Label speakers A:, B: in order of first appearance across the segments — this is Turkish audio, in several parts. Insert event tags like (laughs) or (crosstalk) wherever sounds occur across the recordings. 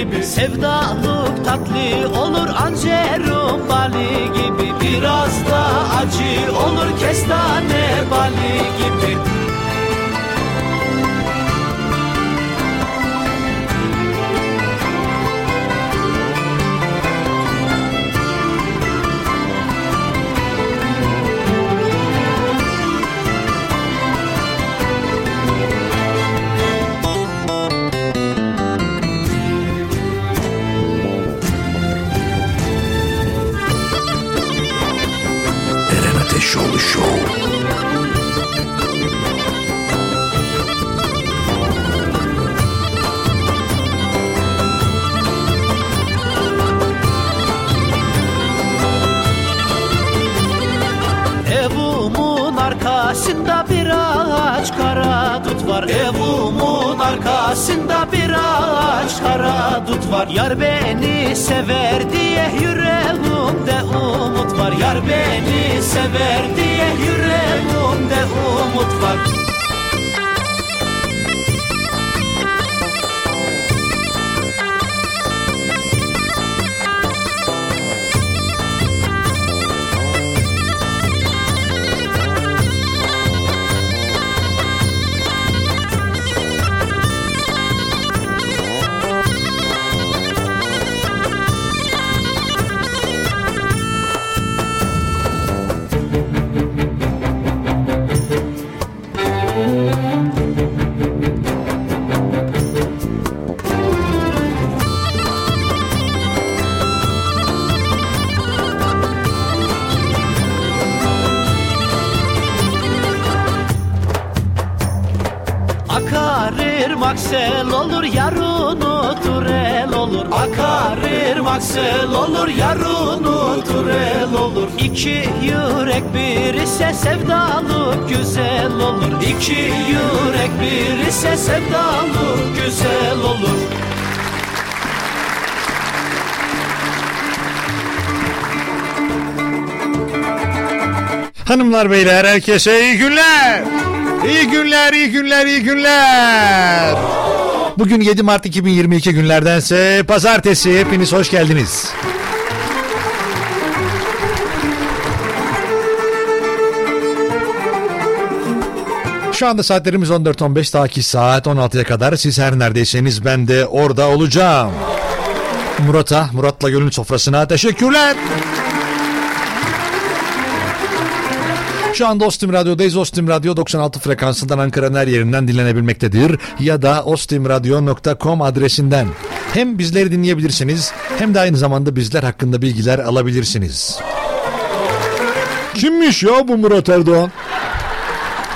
A: gibi. Sevdalık tatlı olur ancerum bali gibi. Biraz da acı olur kestane bali gibi bir ağaç kara dut var. Yar beni sever diye yüreğimde umut var. Yar beni sever diye yüreğimde umut var ırmak sel olur yarın unutur el olur İki yürek bir ise sevdalık güzel olur İki yürek bir ise sevdalık güzel olur
B: Hanımlar beyler herkese iyi günler. İyi günler, iyi günler, iyi günler. Bugün 7 Mart 2022 günlerdense pazartesi. Hepiniz hoş geldiniz. Şu anda saatlerimiz 14.15 daha ki saat 16'ya kadar siz her neredeyseniz ben de orada olacağım. Murat'a, Murat'la Gönül Sofrası'na teşekkürler. Şu anda Ostim Radyo'dayız. Ostim Radyo 96 frekansından Ankara'nın her yerinden dinlenebilmektedir. Ya da ostimradyo.com adresinden. Hem bizleri dinleyebilirsiniz hem de aynı zamanda bizler hakkında bilgiler alabilirsiniz. Kimmiş ya bu Murat Erdoğan?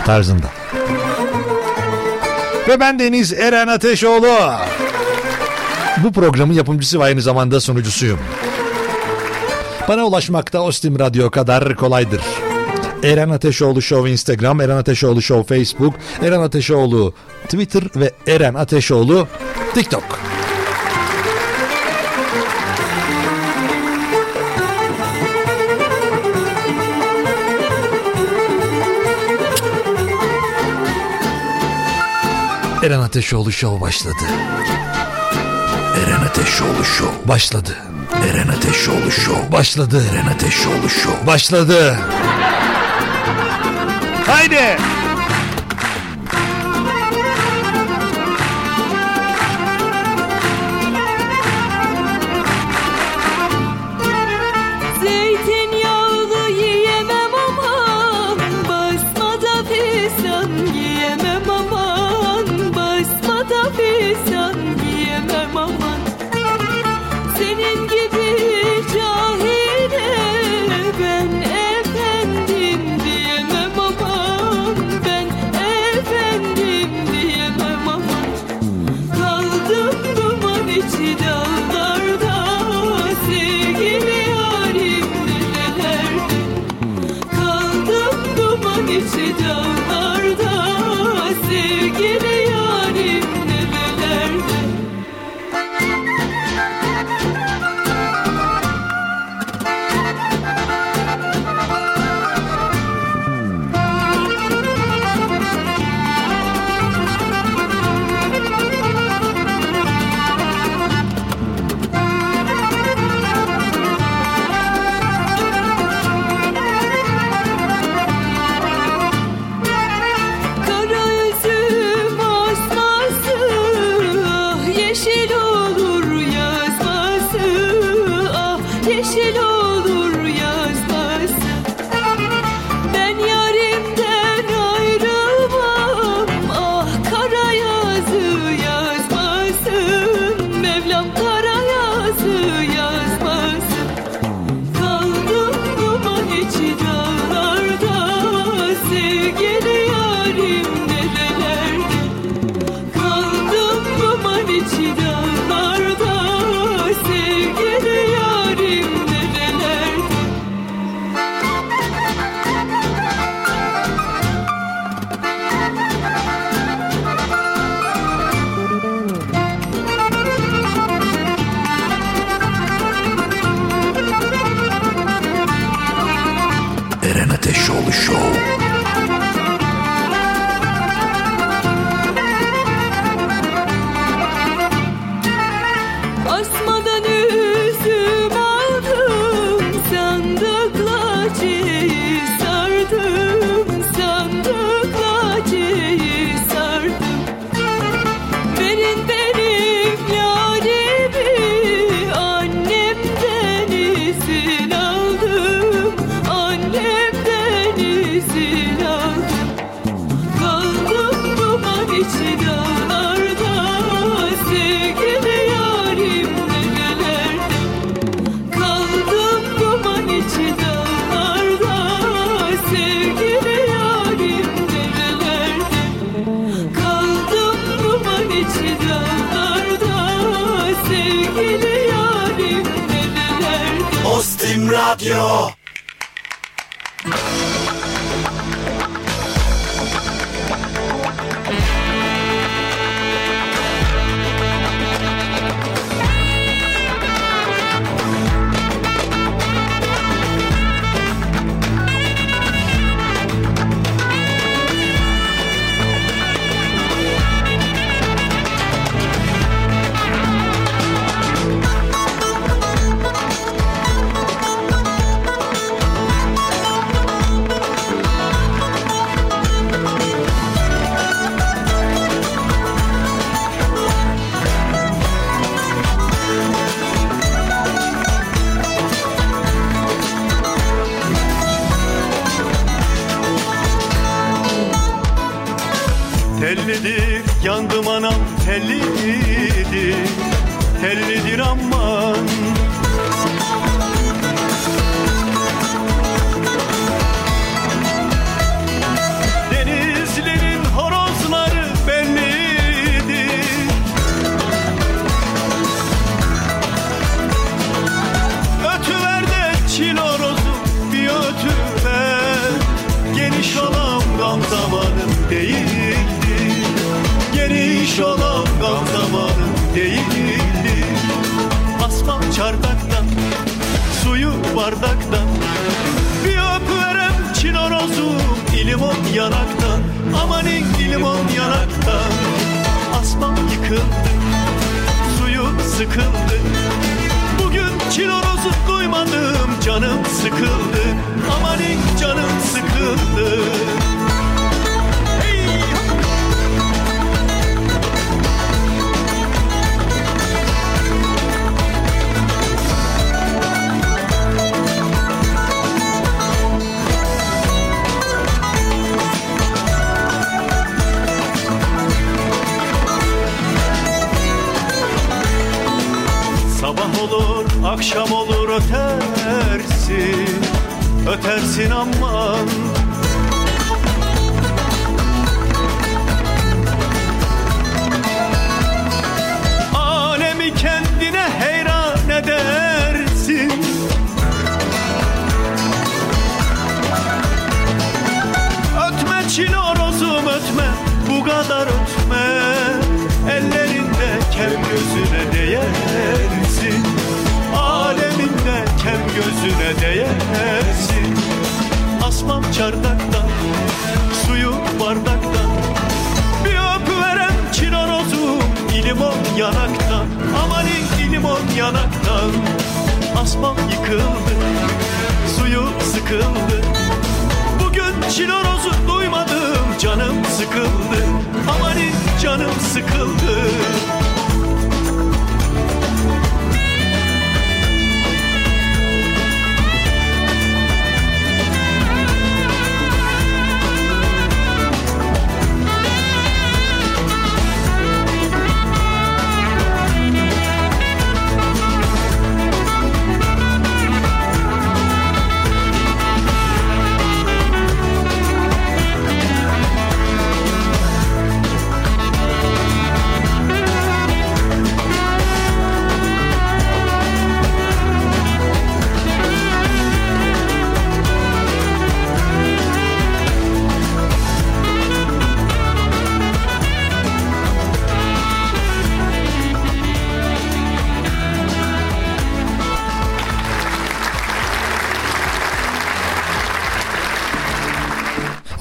B: Tarzında. Ve ben Deniz Eren Ateşoğlu. Bu programın yapımcısı ve aynı zamanda sunucusuyum. Bana ulaşmakta Ostim Radyo kadar kolaydır. Eren Ateşoğlu Show Instagram, Eren Ateşoğlu Show Facebook, Eren Ateşoğlu Twitter ve Eren Ateşoğlu TikTok. Eren Ateşoğlu Show başladı.
C: Eren Ateşoğlu Show
B: başladı.
C: Eren Ateşoğlu Show
B: başladı.
C: Eren Ateşoğlu Show
B: başladı.
C: Eren Ateşoğlu Show
D: başladı. Haydi.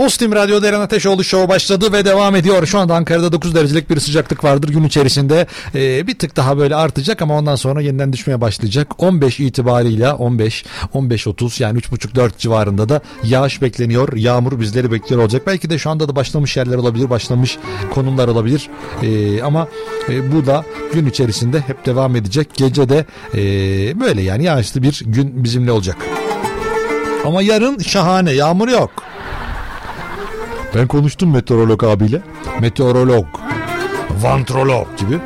E: Ostim
B: Radyo'da Eren Ateşoğlu Show başladı ve devam ediyor. Şu anda Ankara'da 9 derecelik bir sıcaklık vardır gün içerisinde. Ee, bir tık daha böyle artacak ama ondan sonra yeniden düşmeye başlayacak. 15 itibarıyla 15, 15-30 yani 3,5-4 civarında da yağış bekleniyor. Yağmur bizleri bekliyor olacak. Belki de şu anda da başlamış yerler olabilir, başlamış konumlar olabilir. Ee, ama e, bu da gün içerisinde hep devam edecek. Gece de e, böyle yani yağışlı bir gün bizimle olacak. Ama yarın şahane yağmur yok. Ben konuştum meteorolog abiyle. Meteorolog. Vantrolog gibi.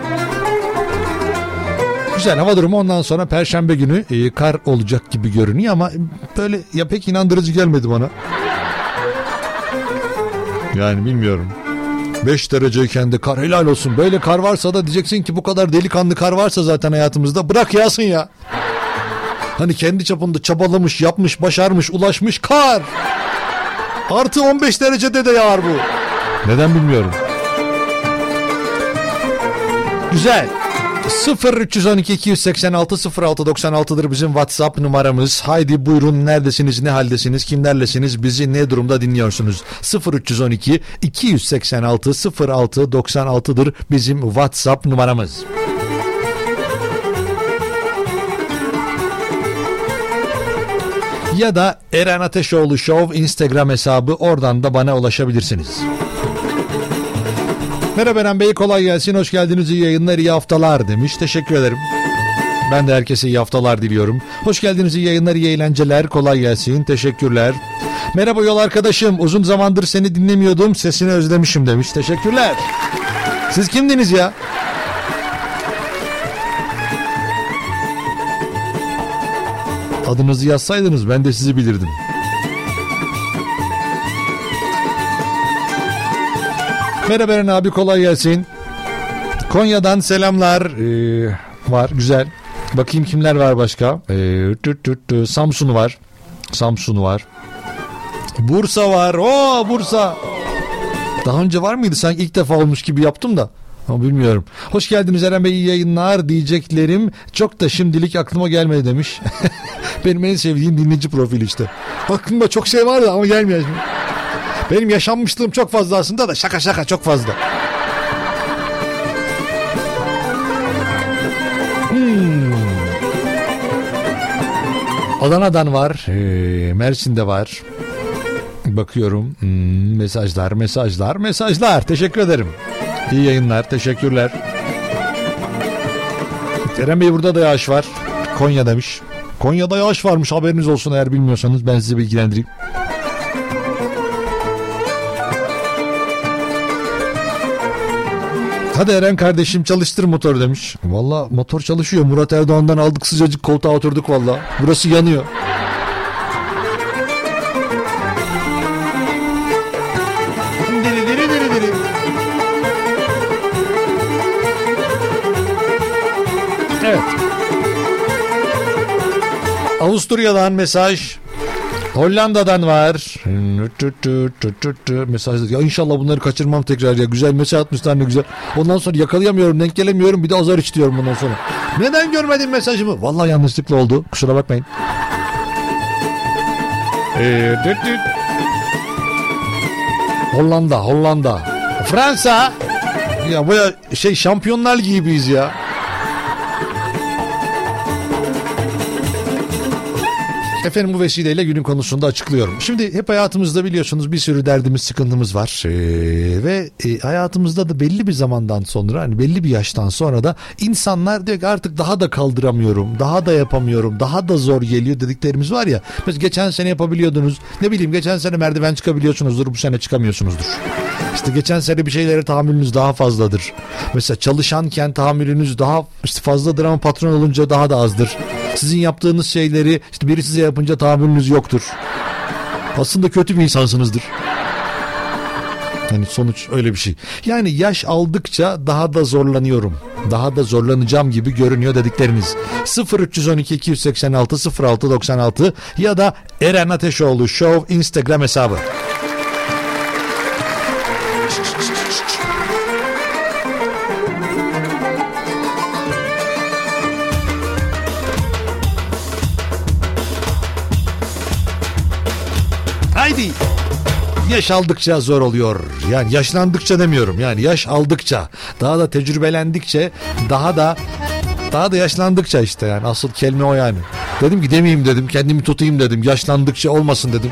B: Güzel hava durumu ondan sonra perşembe günü e, kar olacak gibi görünüyor ama böyle ya pek inandırıcı gelmedi bana. Yani bilmiyorum. 5 dereceyken de kar helal olsun. Böyle kar varsa da diyeceksin ki bu kadar delikanlı kar varsa zaten hayatımızda bırak yağsın ya. Hani kendi çapında çabalamış, yapmış, başarmış, ulaşmış kar. Artı 15 derecede de yağar bu. Neden bilmiyorum. Güzel. 0 312 286 06 96'dır bizim WhatsApp numaramız. Haydi buyurun neredesiniz, ne haldesiniz, kimlerlesiniz, bizi ne durumda dinliyorsunuz? 0 312 286 06 96'dır bizim WhatsApp numaramız. Ya da Eren Ateşoğlu Show Instagram hesabı oradan da bana ulaşabilirsiniz. Merhaba Eren Bey kolay gelsin hoş geldiniz iyi yayınlar iyi haftalar demiş teşekkür ederim. Ben de herkese iyi haftalar diliyorum. Hoş geldiniz iyi yayınlar iyi eğlenceler kolay gelsin teşekkürler. Merhaba yol arkadaşım uzun zamandır seni dinlemiyordum sesini özlemişim demiş teşekkürler. Siz kimdiniz ya? Adınızı yazsaydınız ben de sizi bilirdim. Merhaba Eren abi kolay gelsin. Konya'dan selamlar. Ee, var güzel. Bakayım kimler var başka. Ee, tüt tüt tüt. Samsun var. Samsun var. Bursa var. Oo Bursa. Daha önce var mıydı? Sanki ilk defa olmuş gibi yaptım da. Ama bilmiyorum. Hoş geldiniz Eren Bey iyi yayınlar diyeceklerim çok da şimdilik aklıma gelmedi demiş. (laughs) Benim en sevdiğim dinleyici profili işte. Aklımda çok şey vardı ama gelmiyor şimdi. Benim yaşanmışlığım çok fazla aslında da şaka şaka çok fazla. Hmm. Adana'dan var, ee, Mersin'de var. Bakıyorum hmm, mesajlar, mesajlar, mesajlar. Teşekkür ederim. İyi yayınlar. Teşekkürler. Eren Bey burada da yağış var. Konya demiş. Konya'da yağış varmış haberiniz olsun eğer bilmiyorsanız ben sizi bilgilendireyim. Hadi Eren kardeşim çalıştır motor demiş. Valla motor çalışıyor. Murat Erdoğan'dan aldık sıcacık koltuğa oturduk valla. Burası yanıyor. Avusturya'dan mesaj. Hollanda'dan var. Mesaj. Ya inşallah bunları kaçırmam tekrar ya. Güzel mesaj atmışlar ne güzel. Ondan sonra yakalayamıyorum, denk gelemiyorum. Bir de azar içiyorum bundan sonra. Neden görmedin mesajımı? Vallahi yanlışlıkla oldu. Kusura bakmayın. Ee. Hollanda, Hollanda. Fransa. Ya bu şey şampiyonlar gibiyiz ya. Efendim bu vesileyle günün konusunu da açıklıyorum. Şimdi hep hayatımızda biliyorsunuz bir sürü derdimiz, sıkıntımız var. Ee, ve e, hayatımızda da belli bir zamandan sonra hani belli bir yaştan sonra da insanlar diyor ki artık daha da kaldıramıyorum, daha da yapamıyorum, daha da zor geliyor dediklerimiz var ya. Mesela geçen sene yapabiliyordunuz. Ne bileyim geçen sene merdiven çıkabiliyorsunuzdur, bu sene çıkamıyorsunuzdur. İşte geçen sene bir şeylere tahammülünüz daha fazladır. Mesela çalışanken tahammülünüz daha işte fazladır ama patron olunca daha da azdır. Sizin yaptığınız şeyleri işte biri size yapınca tahammülünüz yoktur. Aslında kötü bir insansınızdır. Yani sonuç öyle bir şey. Yani yaş aldıkça daha da zorlanıyorum. Daha da zorlanacağım gibi görünüyor dedikleriniz. 0312 286 06 96 ya da Eren Ateşoğlu Show Instagram hesabı. Yaş aldıkça zor oluyor. Yani yaşlandıkça demiyorum. Yani yaş aldıkça, daha da tecrübelendikçe, daha da daha da yaşlandıkça işte yani asıl kelime o yani. Dedim ki demeyeyim dedim, kendimi tutayım dedim. Yaşlandıkça olmasın dedim.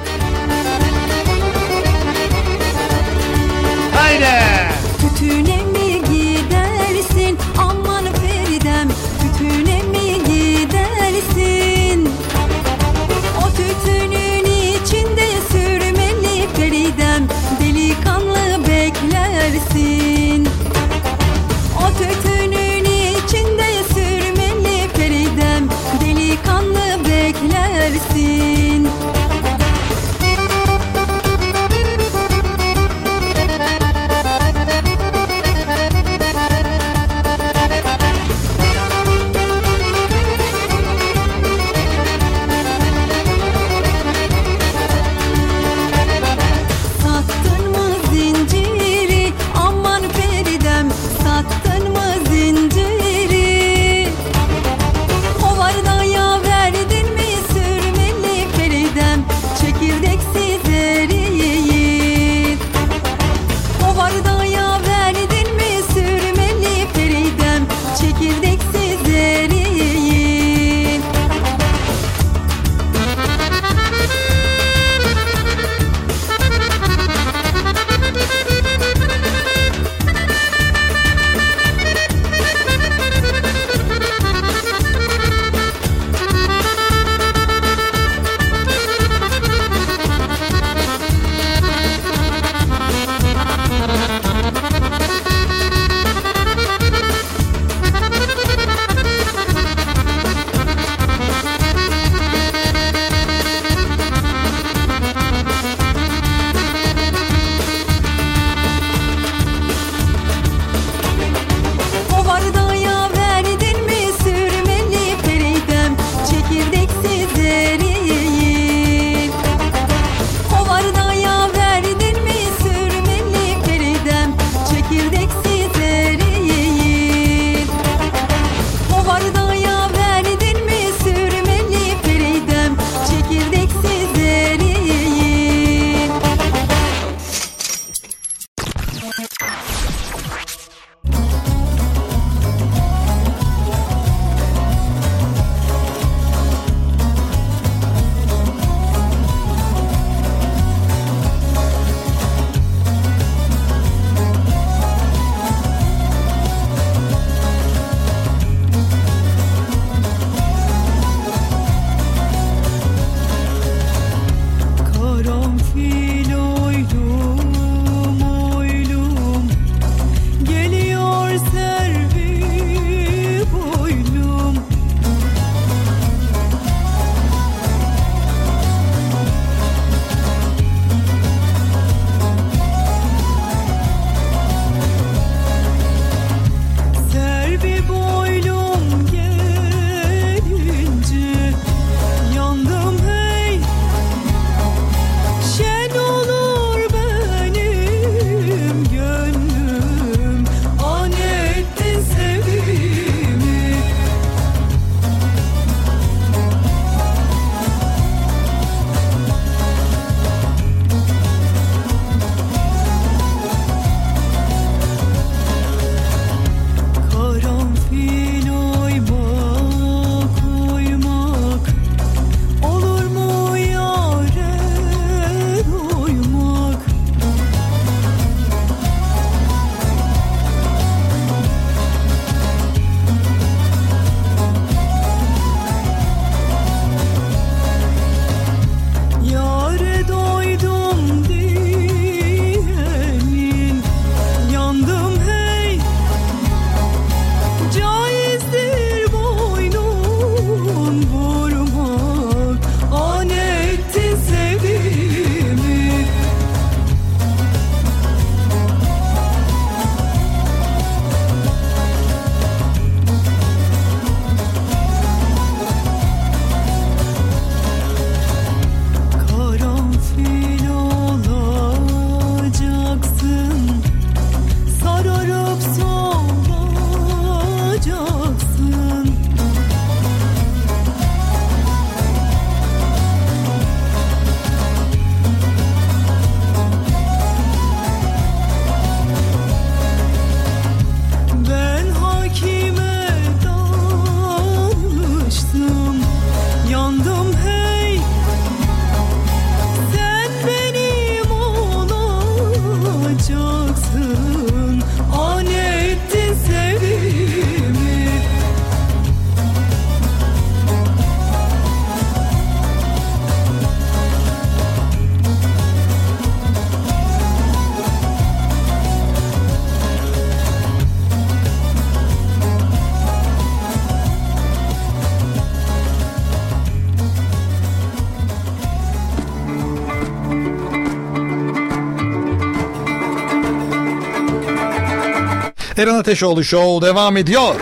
B: Eren Ateşoğlu Show devam ediyor.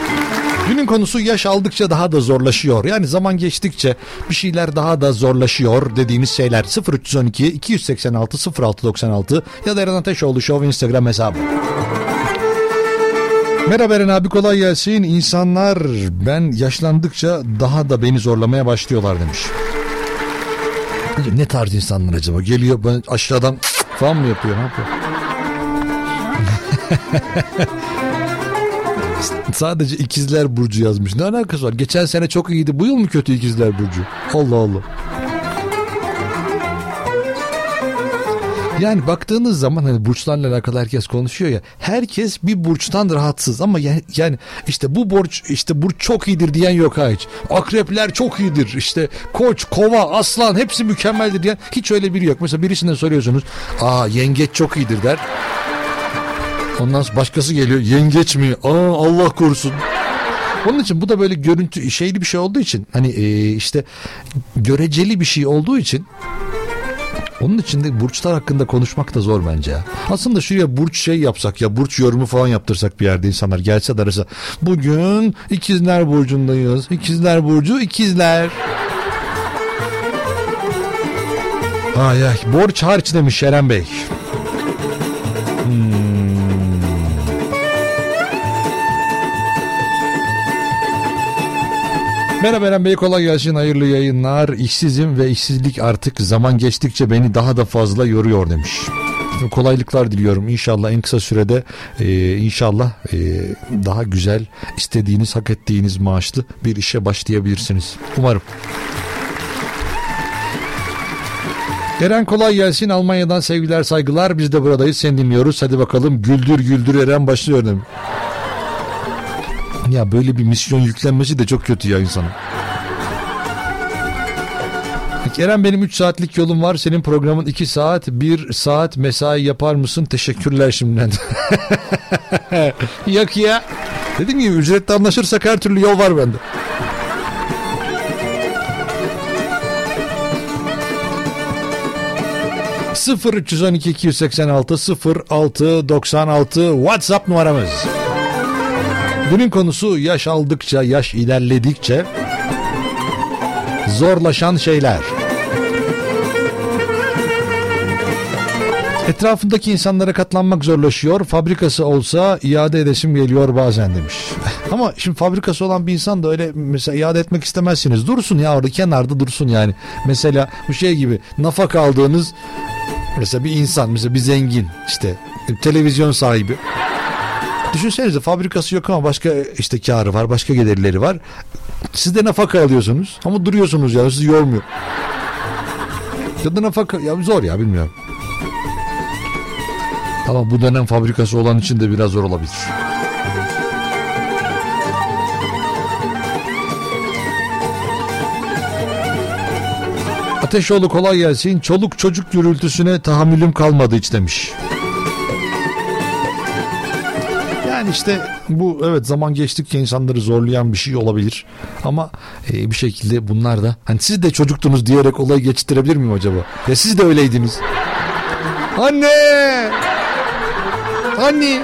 B: Günün konusu yaş aldıkça daha da zorlaşıyor. Yani zaman geçtikçe bir şeyler daha da zorlaşıyor dediğiniz şeyler 0312 286 0696 ya da Eren Ateşoğlu Show Instagram hesabı. Merhaba Eren abi kolay gelsin. İnsanlar ben yaşlandıkça daha da beni zorlamaya başlıyorlar demiş. Ne tarz insanlar acaba? Geliyor ben aşağıdan falan mı yapıyor? Ne yapıyor? (laughs) Sadece ikizler Burcu yazmış. Ne alakası var? Geçen sene çok iyiydi. Bu yıl mı kötü ikizler Burcu? Allah Allah. Yani baktığınız zaman hani burçlarla alakalı herkes konuşuyor ya. Herkes bir burçtan rahatsız ama yani, yani işte bu burç işte burç çok iyidir diyen yok hiç. Akrepler çok iyidir. İşte koç, kova, aslan hepsi mükemmeldir diyen hiç öyle biri yok. Mesela birisine soruyorsunuz. Aa yengeç çok iyidir der. Ondan sonra başkası geliyor. Yengeç mi? Aa Allah korusun. Onun için bu da böyle görüntü şeyli bir şey olduğu için hani e, işte göreceli bir şey olduğu için onun için de burçlar hakkında konuşmak da zor bence. Aslında şuraya burç şey yapsak ya burç yorumu falan yaptırsak bir yerde insanlar gelse de arasa. Bugün ikizler burcundayız. İkizler burcu ikizler. Ay ay borç harç demiş Eren Bey. Merhaba Eren Bey kolay gelsin hayırlı yayınlar. İşsizim ve işsizlik artık zaman geçtikçe beni daha da fazla yoruyor demiş. Kolaylıklar diliyorum. İnşallah en kısa sürede e, inşallah e, daha güzel istediğiniz hak ettiğiniz maaşlı bir işe başlayabilirsiniz. Umarım. Eren kolay gelsin. Almanya'dan sevgiler saygılar. Biz de buradayız. Seni dinliyoruz. Hadi bakalım güldür güldür Eren başlıyor. dedim. Ya böyle bir misyon yüklenmesi de çok kötü ya insanın. Eren benim 3 saatlik yolum var. Senin programın 2 saat. 1 saat mesai yapar mısın? Teşekkürler şimdiden. (laughs) Yok ya. Dediğim gibi ücretli anlaşırsak her türlü yol var bende. Sıfır 312 286 06 96 WhatsApp numaramız. Günün konusu yaş aldıkça, yaş ilerledikçe zorlaşan şeyler. Etrafındaki insanlara katlanmak zorlaşıyor. Fabrikası olsa iade edesim geliyor bazen demiş. (laughs) Ama şimdi fabrikası olan bir insan da öyle mesela iade etmek istemezsiniz. Dursun ya orada kenarda dursun yani. Mesela bu şey gibi nafaka aldığınız mesela bir insan mesela bir zengin işte televizyon sahibi. Düşünsenize fabrikası yok ama başka işte karı var, başka gelirleri var. Siz de nafaka alıyorsunuz ama duruyorsunuz ya sizi yormuyor. Ya da nafaka ya zor ya bilmiyorum. Ama bu dönem fabrikası olan için de biraz zor olabilir. Ateşoğlu kolay gelsin. Çoluk çocuk gürültüsüne tahammülüm kalmadı hiç demiş. Yani işte bu evet zaman geçtikçe insanları zorlayan bir şey olabilir. Ama e, bir şekilde bunlar da hani siz de çocuktunuz diyerek olayı geçiştirebilir miyim acaba? Ya siz de öyleydiniz. Anne! Anne!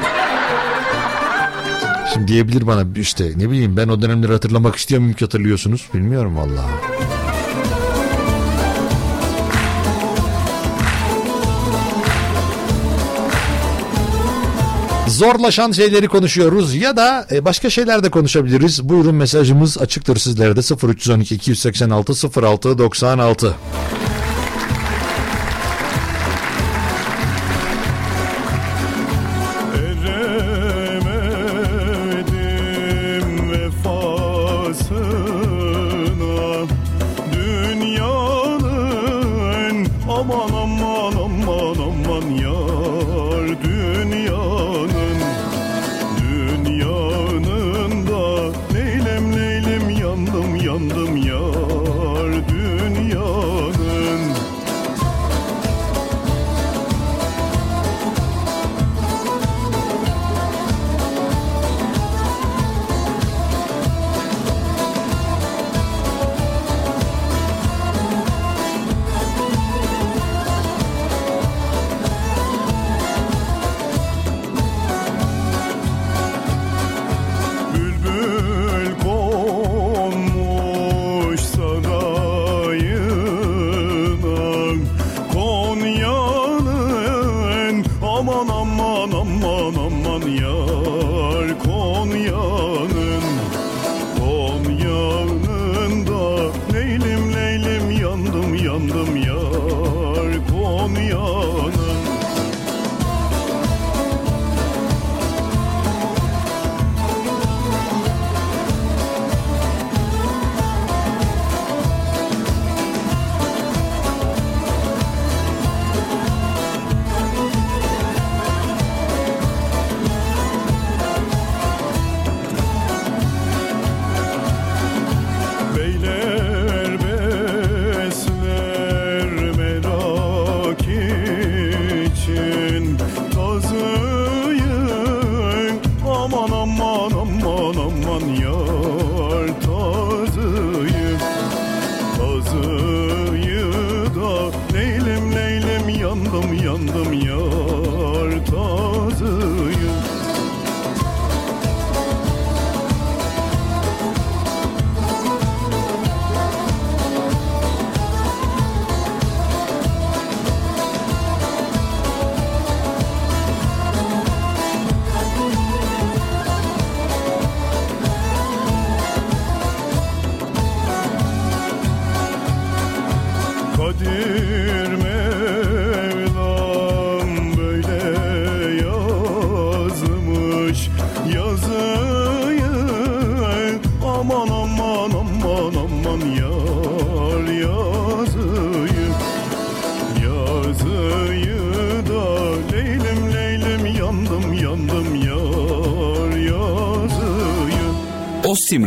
B: Şimdi diyebilir bana işte ne bileyim ben o dönemleri hatırlamak istiyor muyum ki hatırlıyorsunuz? Bilmiyorum vallahi. Zorlaşan şeyleri konuşuyoruz ya da e, başka şeyler de konuşabiliriz. Buyurun mesajımız açıktır sizlere de 0312 286 06 96.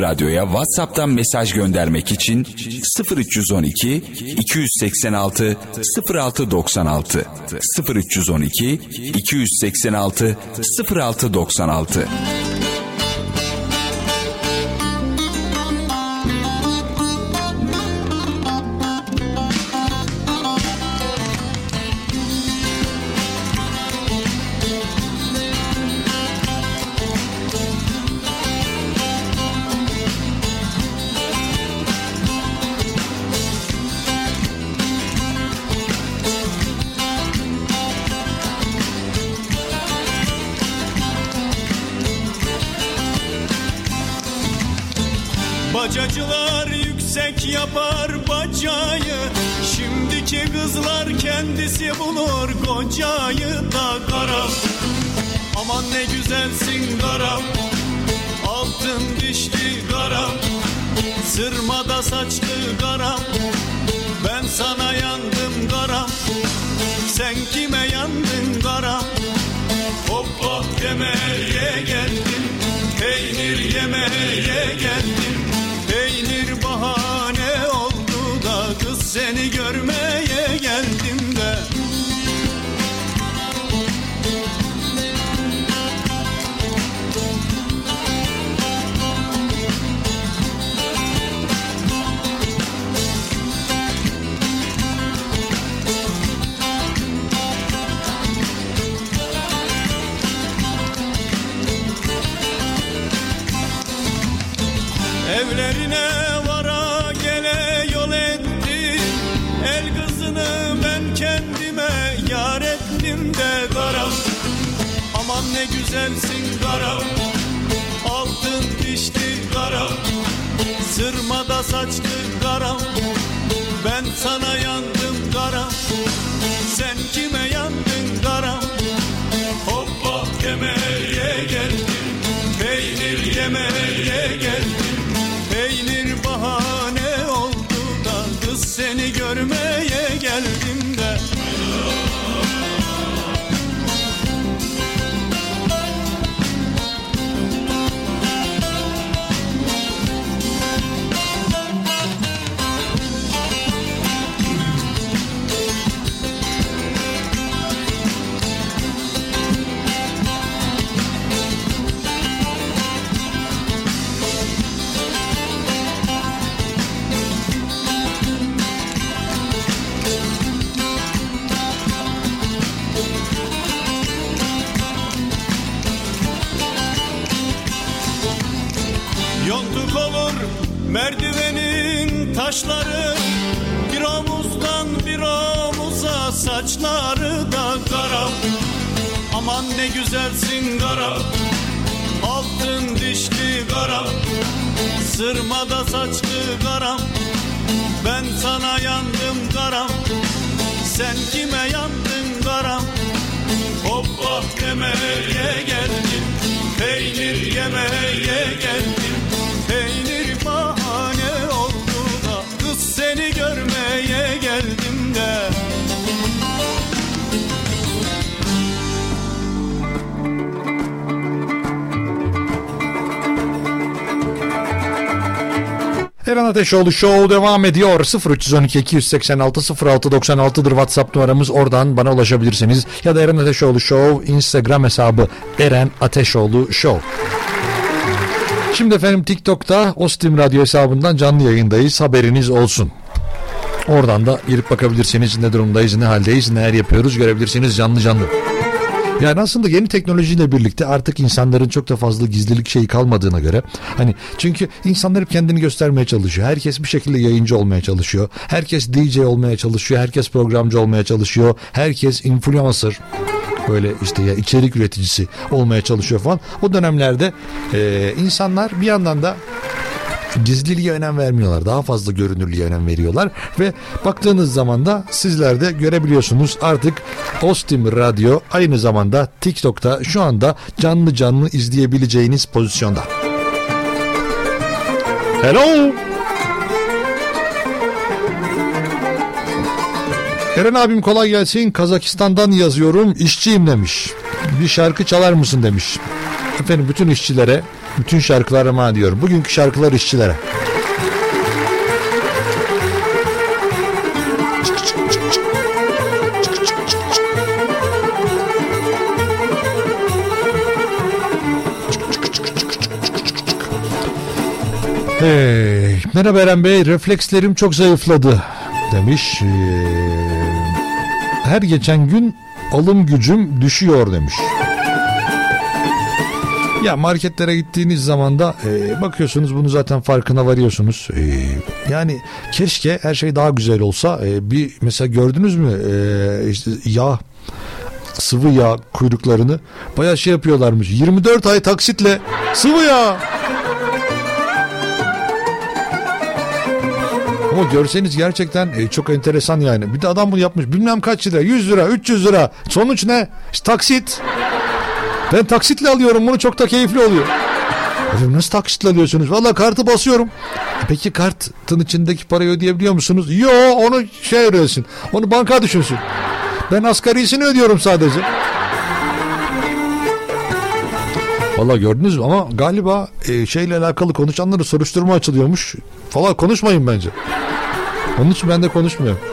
F: Radyo'ya WhatsApp'tan mesaj göndermek için 0312 286 0696 0312 286 0696
G: ne güzelsin karam. Altın dişli karam Sırmada saçlı karam. Ben sana yandım karam Sen kime yandın karam? Hoppa demeye geldim Peynir yemeye geldim Peynir bahane oldu da Kız seni görmeye taşları Bir omuzdan bir omuza saçları da kara Aman ne güzelsin kara Altın dişli kara Sırmada saçlı karam Ben sana yandım karam Sen kime yandın karam Hoppa demeye geldim Peynir yemeye geldim Peynir oldu seni görmeye geldim de
B: Eren Ateşoğlu Show devam ediyor. 0312 286 0696'dır WhatsApp numaramız. Oradan bana ulaşabilirsiniz. Ya da Eren Ateşoğlu Show Instagram hesabı Eren Ateşoğlu Show. Şimdi efendim TikTok'ta Ostim Radyo hesabından canlı yayındayız. Haberiniz olsun. Oradan da girip bakabilirsiniz ne durumdayız, ne haldeyiz, neler yapıyoruz görebilirsiniz canlı canlı. Yani aslında yeni teknolojiyle birlikte artık insanların çok da fazla gizlilik şeyi kalmadığına göre hani çünkü insanlar hep kendini göstermeye çalışıyor. Herkes bir şekilde yayıncı olmaya çalışıyor. Herkes DJ olmaya çalışıyor. Herkes programcı olmaya çalışıyor. Herkes influencer böyle işte ya içerik üreticisi olmaya çalışıyor falan. O dönemlerde e, insanlar bir yandan da gizliliğe önem vermiyorlar. Daha fazla görünürlüğe önem veriyorlar ve baktığınız zaman da sizler de görebiliyorsunuz artık Ostim Radyo aynı zamanda TikTok'ta şu anda canlı canlı izleyebileceğiniz pozisyonda. Hello. Eren abim kolay gelsin. Kazakistan'dan yazıyorum. İşçiyim demiş. Bir şarkı çalar mısın demiş. Efendim bütün işçilere Bütün şarkılar ama diyorum. Bugünkü şarkılar işçilere. Hey, merhaba Eren Bey, reflekslerim çok zayıfladı demiş. Ee, her geçen gün alım gücüm düşüyor demiş. Ya marketlere gittiğiniz zaman da e, bakıyorsunuz bunu zaten farkına varıyorsunuz. E, yani keşke her şey daha güzel olsa. E, bir mesela gördünüz mü e, işte yağ sıvı yağ kuyruklarını bayağı şey yapıyorlarmış. 24 ay taksitle sıvı yağ. Ama görseniz gerçekten e, çok enteresan yani. Bir de adam bunu yapmış bilmem kaç lira 100 lira 300 lira. Sonuç ne? İşte taksit. Ben taksitle alıyorum bunu çok da keyifli oluyor. Efendim nasıl taksitle alıyorsunuz? Valla kartı basıyorum. E Peki kartın içindeki parayı ödeyebiliyor musunuz? Yo onu şey ödesin. Onu banka düşünsün. Ben asgarisini ödüyorum sadece. Valla gördünüz mü ama galiba e, şeyle alakalı konuşanları soruşturma açılıyormuş. Valla konuşmayın bence. Onun için ben de konuşmuyorum. (laughs)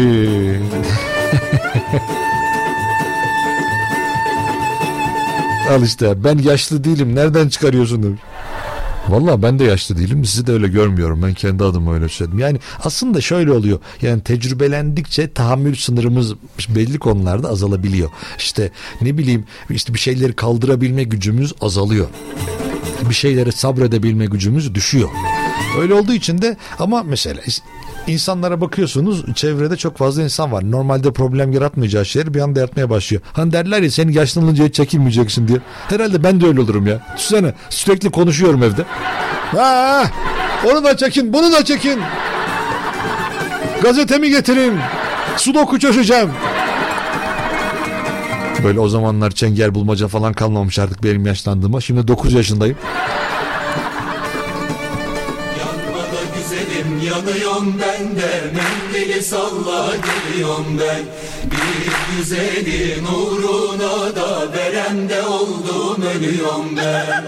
B: (laughs) Al işte ben yaşlı değilim nereden çıkarıyorsun demiş. Valla ben de yaşlı değilim sizi de öyle görmüyorum ben kendi adıma öyle söyledim. Yani aslında şöyle oluyor yani tecrübelendikçe tahammül sınırımız belli konularda azalabiliyor. İşte ne bileyim işte bir şeyleri kaldırabilme gücümüz azalıyor. Bir şeyleri sabredebilme gücümüz düşüyor. Öyle olduğu için de ama mesela insanlara bakıyorsunuz çevrede çok fazla insan var. Normalde problem yaratmayacağı şeyleri bir anda yaratmaya başlıyor. Hani derler ya senin yaşlanınca hiç çekilmeyeceksin diye. Herhalde ben de öyle olurum ya. Düşünsene sürekli konuşuyorum evde. Ha, onu da çekin bunu da çekin. Gazetemi getirin. Sudoku çözeceğim. Böyle o zamanlar çengel bulmaca falan kalmamış artık benim yaşlandığıma. Şimdi 9 yaşındayım.
E: Yanıyorum ben de Mendili salla geliyorum ben. Bir güzelin uğruna da Veremde oldum ölüyorum ben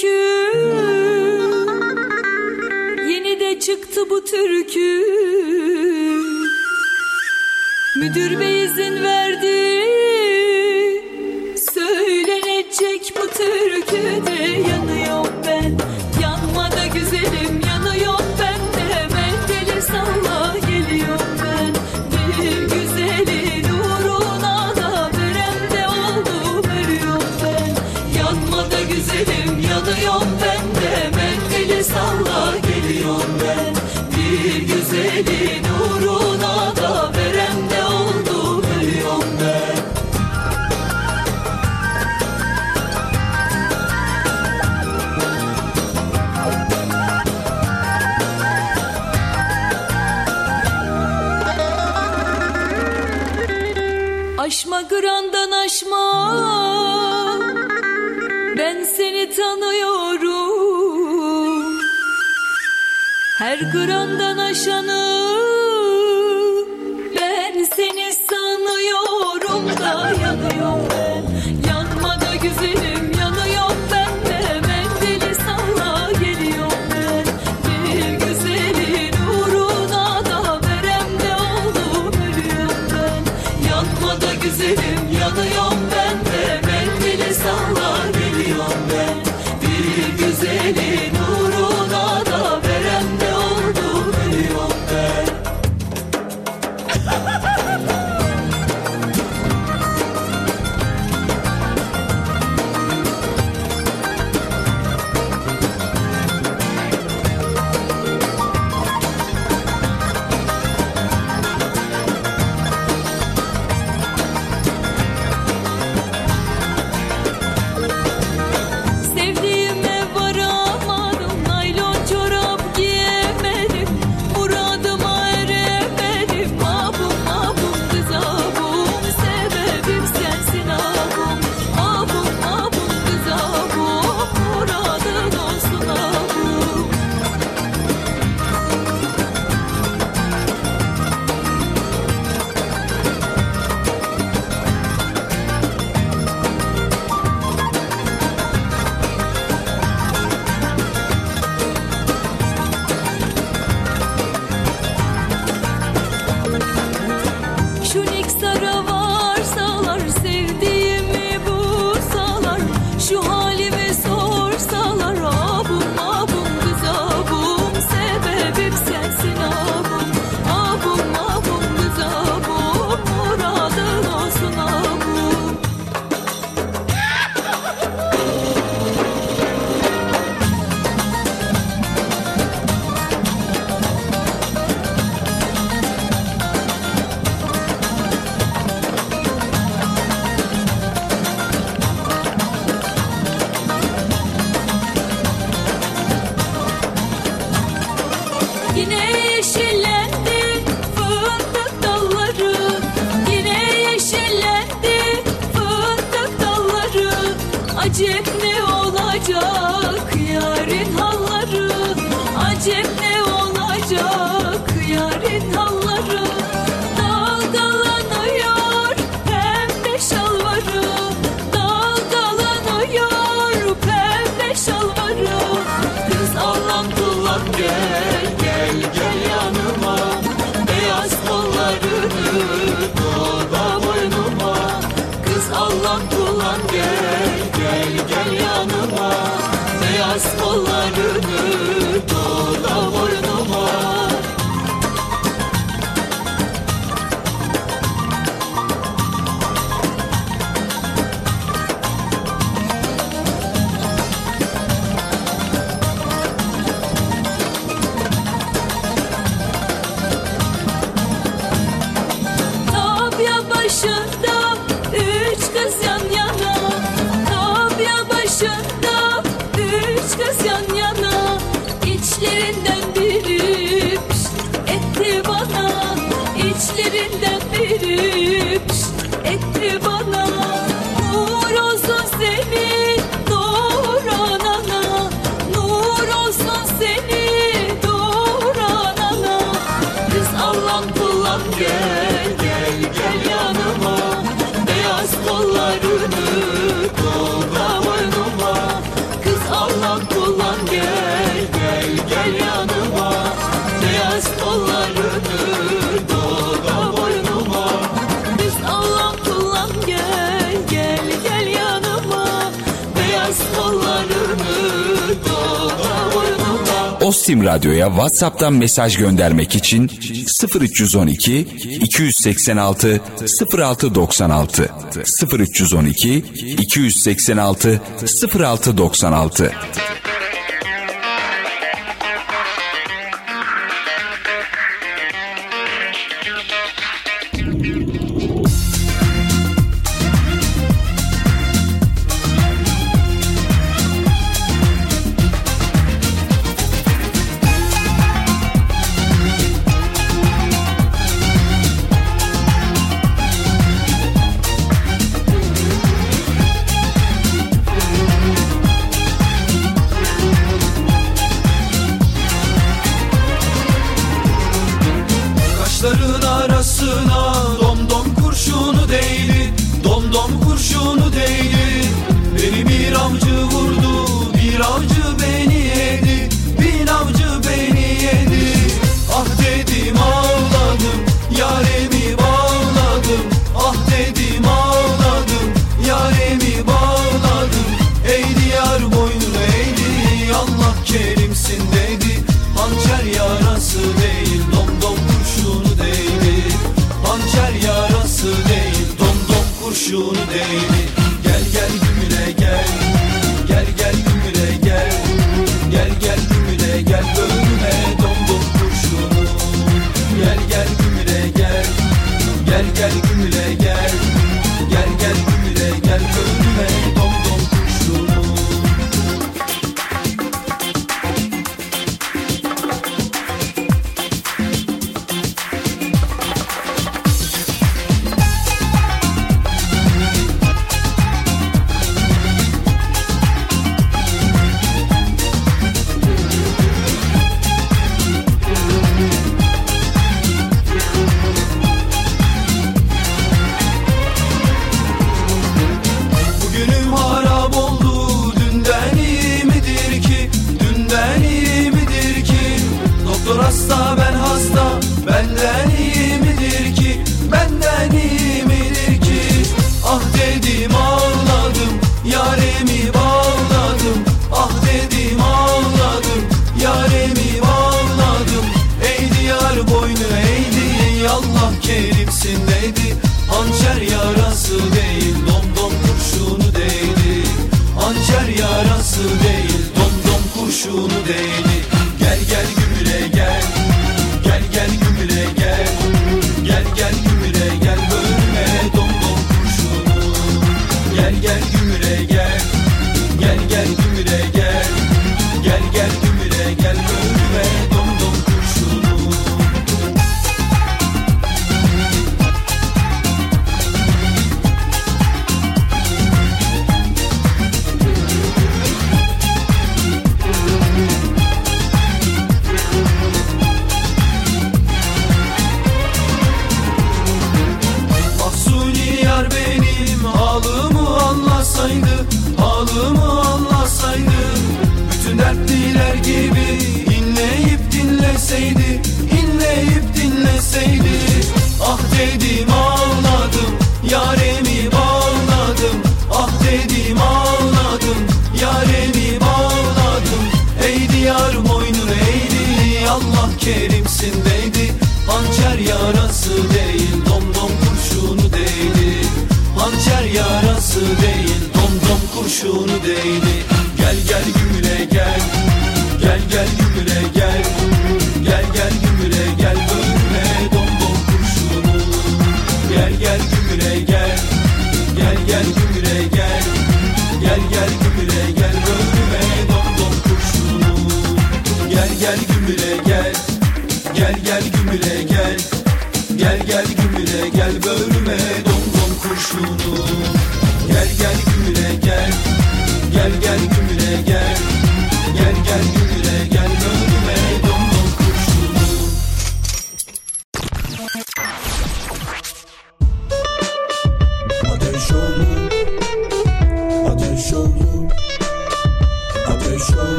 D: kürkü Yeni de çıktı bu türkü. Müdür bey izin verdi. Söylenecek bu türküde Yanıyorum ben
F: Erkam Radyo'ya WhatsApp'tan mesaj göndermek için 0312 286 0696 0312 286 0696
A: Gel gel gümüle gel. Gel gel gümüle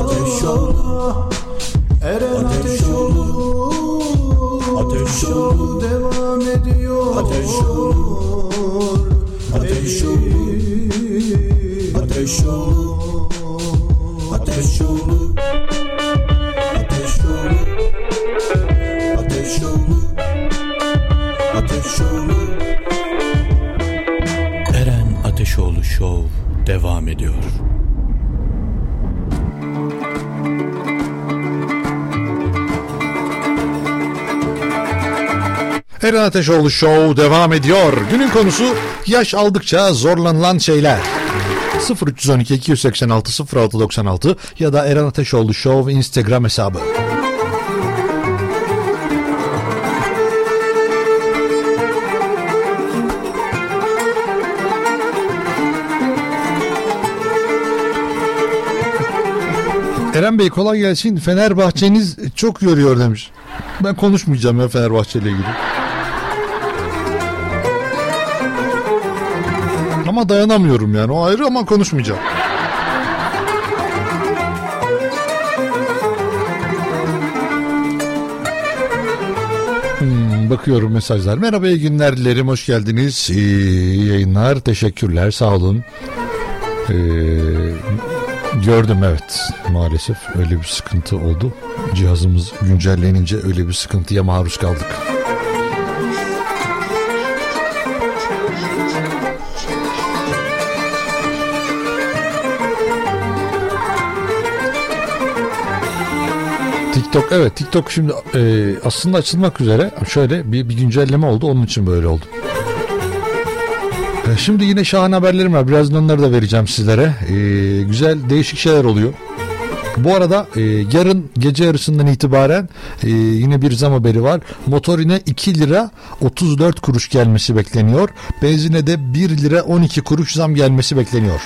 H: Ateş oldu Eren ateş oldu Ateş oldu Devam ediyor. Ateş oldu Ateş oldu Ateş oldu Ateş oldu Ateş oldu Ateş oldu Ateş oldu
I: Eren Ateşoğlu Show devam ediyor.
B: Eren Ateşoğlu Show devam ediyor. Günün konusu yaş aldıkça zorlanılan şeyler. 0312 286 0696 ya da Eren Ateşoğlu Show Instagram hesabı. Eren Bey kolay gelsin. Fenerbahçeniz çok yoruyor demiş. Ben konuşmayacağım ya Fenerbahçe ile ilgili. Ama dayanamıyorum yani o ayrı ama konuşmayacağım. Hmm, bakıyorum mesajlar. Merhaba iyi günler dilerim. Hoş geldiniz. İyi yayınlar. Teşekkürler. Sağ olun. Ee, gördüm evet. Maalesef öyle bir sıkıntı oldu. Cihazımız güncellenince öyle bir sıkıntıya maruz kaldık. TikTok evet TikTok şimdi e, aslında açılmak üzere şöyle bir, bir güncelleme oldu onun için böyle oldu. E, Şimdi yine şahane haberlerim var. Birazdan onları da vereceğim sizlere. E, güzel değişik şeyler oluyor. Bu arada e, yarın gece yarısından itibaren e, yine bir zam haberi var. Motorine 2 lira 34 kuruş gelmesi bekleniyor. Benzine de 1 lira 12 kuruş zam gelmesi bekleniyor.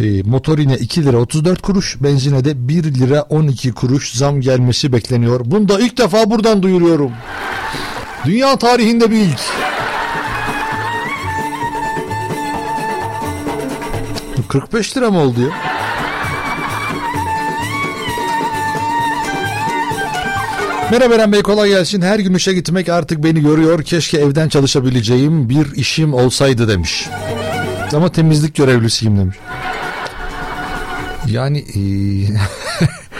B: E, motorine 2 lira 34 kuruş, benzine de 1 lira 12 kuruş zam gelmesi bekleniyor. Bunu da ilk defa buradan duyuruyorum. Dünya tarihinde bir ilk. Bu 45 lira mı oldu ya? Merhaba Eren Bey kolay gelsin. Her gün işe gitmek artık beni yoruyor. Keşke evden çalışabileceğim bir işim olsaydı demiş. Ama temizlik görevlisiyim demiş. Yani e,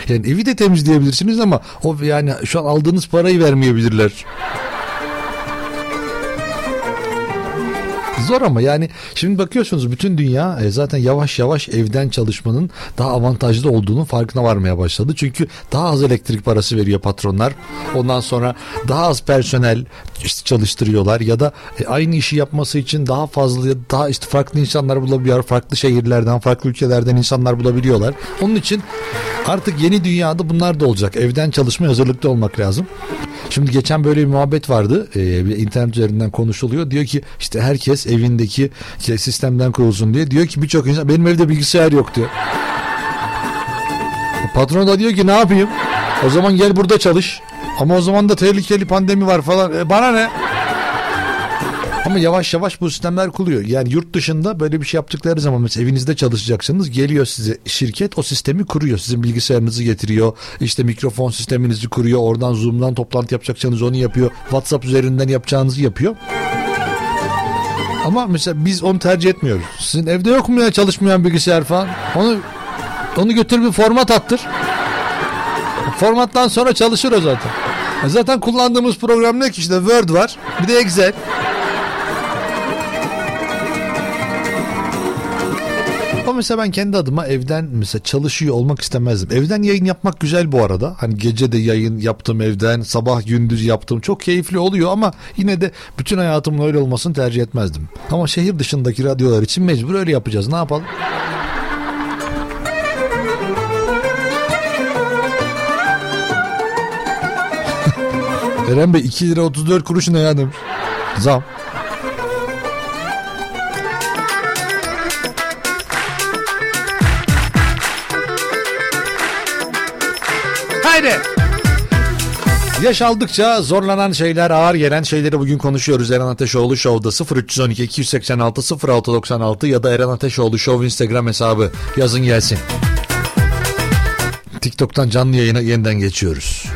B: (laughs) yani evi de temizleyebilirsiniz ama o yani şu an aldığınız parayı vermeyebilirler. Zor ama yani şimdi bakıyorsunuz bütün dünya e, zaten yavaş yavaş evden çalışmanın daha avantajlı olduğunun farkına varmaya başladı. Çünkü daha az elektrik parası veriyor patronlar. Ondan sonra daha az personel işte çalıştırıyorlar ya da e, aynı işi yapması için daha fazla daha işte farklı insanlar bulabiliyor. Farklı şehirlerden, farklı ülkelerden insanlar bulabiliyorlar. Onun için artık yeni dünyada bunlar da olacak. Evden çalışmaya hazırlıklı olmak lazım. Şimdi geçen böyle bir muhabbet vardı. Bir internet üzerinden konuşuluyor. Diyor ki işte herkes evindeki şey, sistemden kurulsun diye. Diyor ki birçok insan benim evde bilgisayar yok diyor. Patron da diyor ki ne yapayım? O zaman gel burada çalış. Ama o zaman da tehlikeli pandemi var falan. E, bana ne? Ama yavaş yavaş bu sistemler kuruluyor. Yani yurt dışında böyle bir şey yaptıkları zaman mesela evinizde çalışacaksınız. Geliyor size şirket o sistemi kuruyor. Sizin bilgisayarınızı getiriyor. İşte mikrofon sisteminizi kuruyor. Oradan Zoom'dan toplantı yapacaksanız onu yapıyor. WhatsApp üzerinden yapacağınızı yapıyor. Ama mesela biz onu tercih etmiyoruz. Sizin evde yok mu ya çalışmayan bilgisayar falan? Onu onu götür bir format attır. Formattan sonra çalışır o zaten.
A: Zaten kullandığımız program ne ki işte Word var. Bir de Excel. mesela ben kendi adıma evden mesela çalışıyor olmak istemezdim. Evden yayın yapmak güzel bu arada. Hani gece de yayın yaptım evden, sabah gündüz yaptım. Çok keyifli oluyor ama yine de bütün hayatımın öyle olmasını tercih etmezdim. Ama şehir dışındaki radyolar için mecbur öyle yapacağız. Ne yapalım? (laughs) Eren Bey 2 lira 34 kuruşun ne ya. Zam. Yaş aldıkça zorlanan şeyler, ağır gelen şeyleri bugün konuşuyoruz. Eren Ateşoğlu Show'da 0312 286 0696 ya da Eren Ateşoğlu Show Instagram hesabı yazın gelsin. TikTok'tan canlı yayına yeniden geçiyoruz.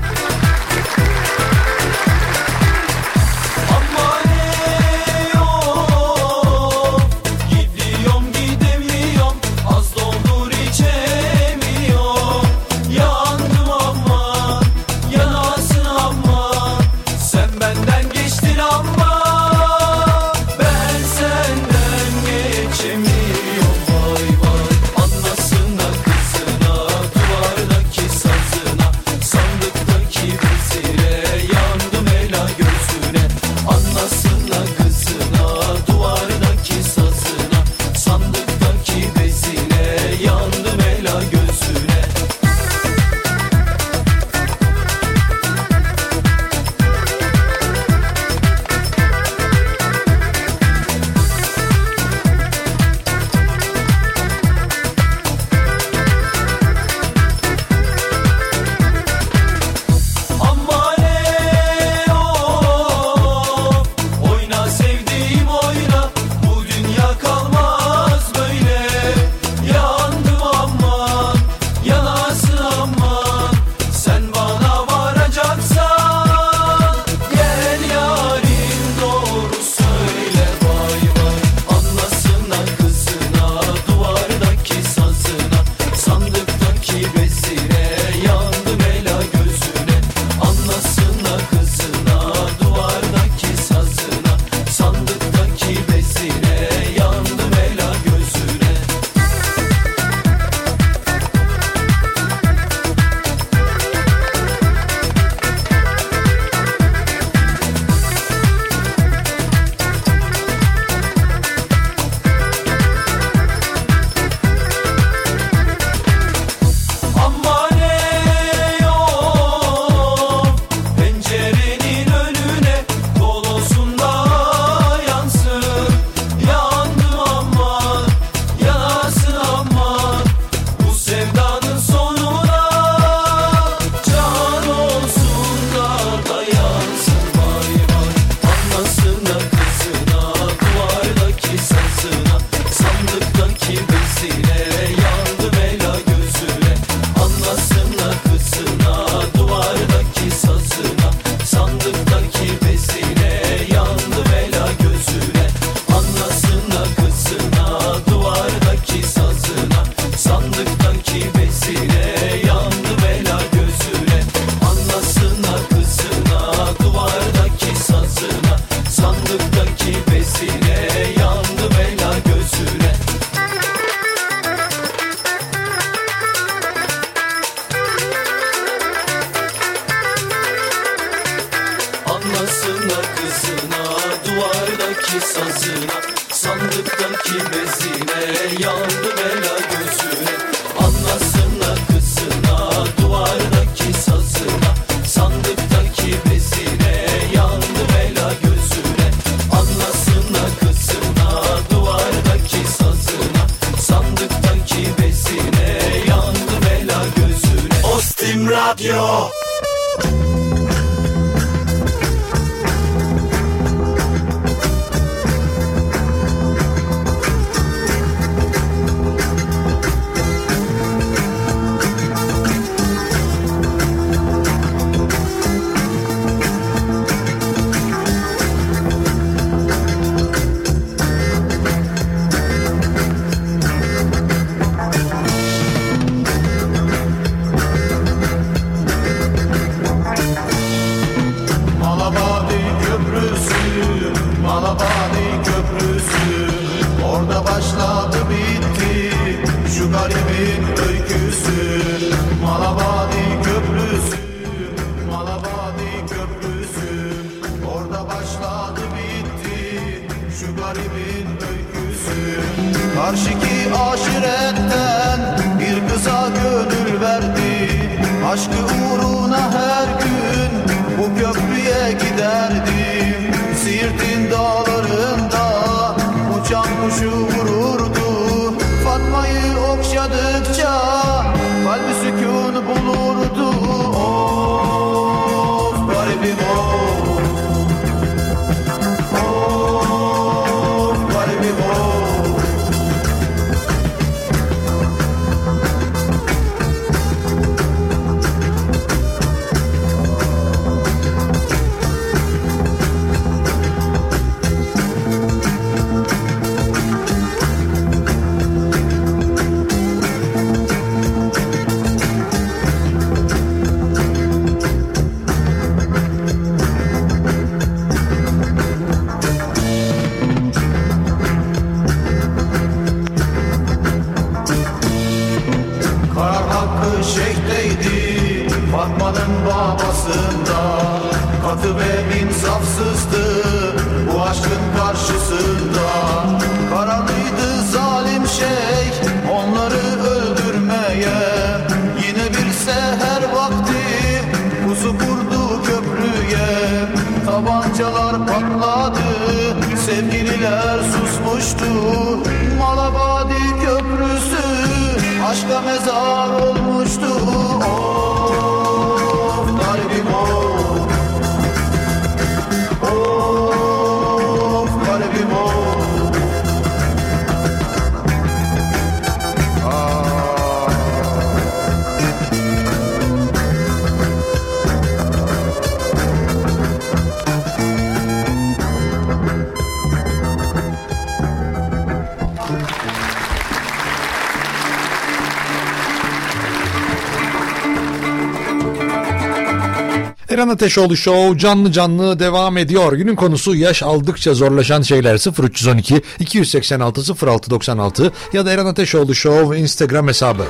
B: Ateşoğlu Show canlı canlı devam ediyor. Günün konusu yaş aldıkça zorlaşan şeyler 0312 286 0696 ya da Eren Ateşoğlu Show Instagram hesabı.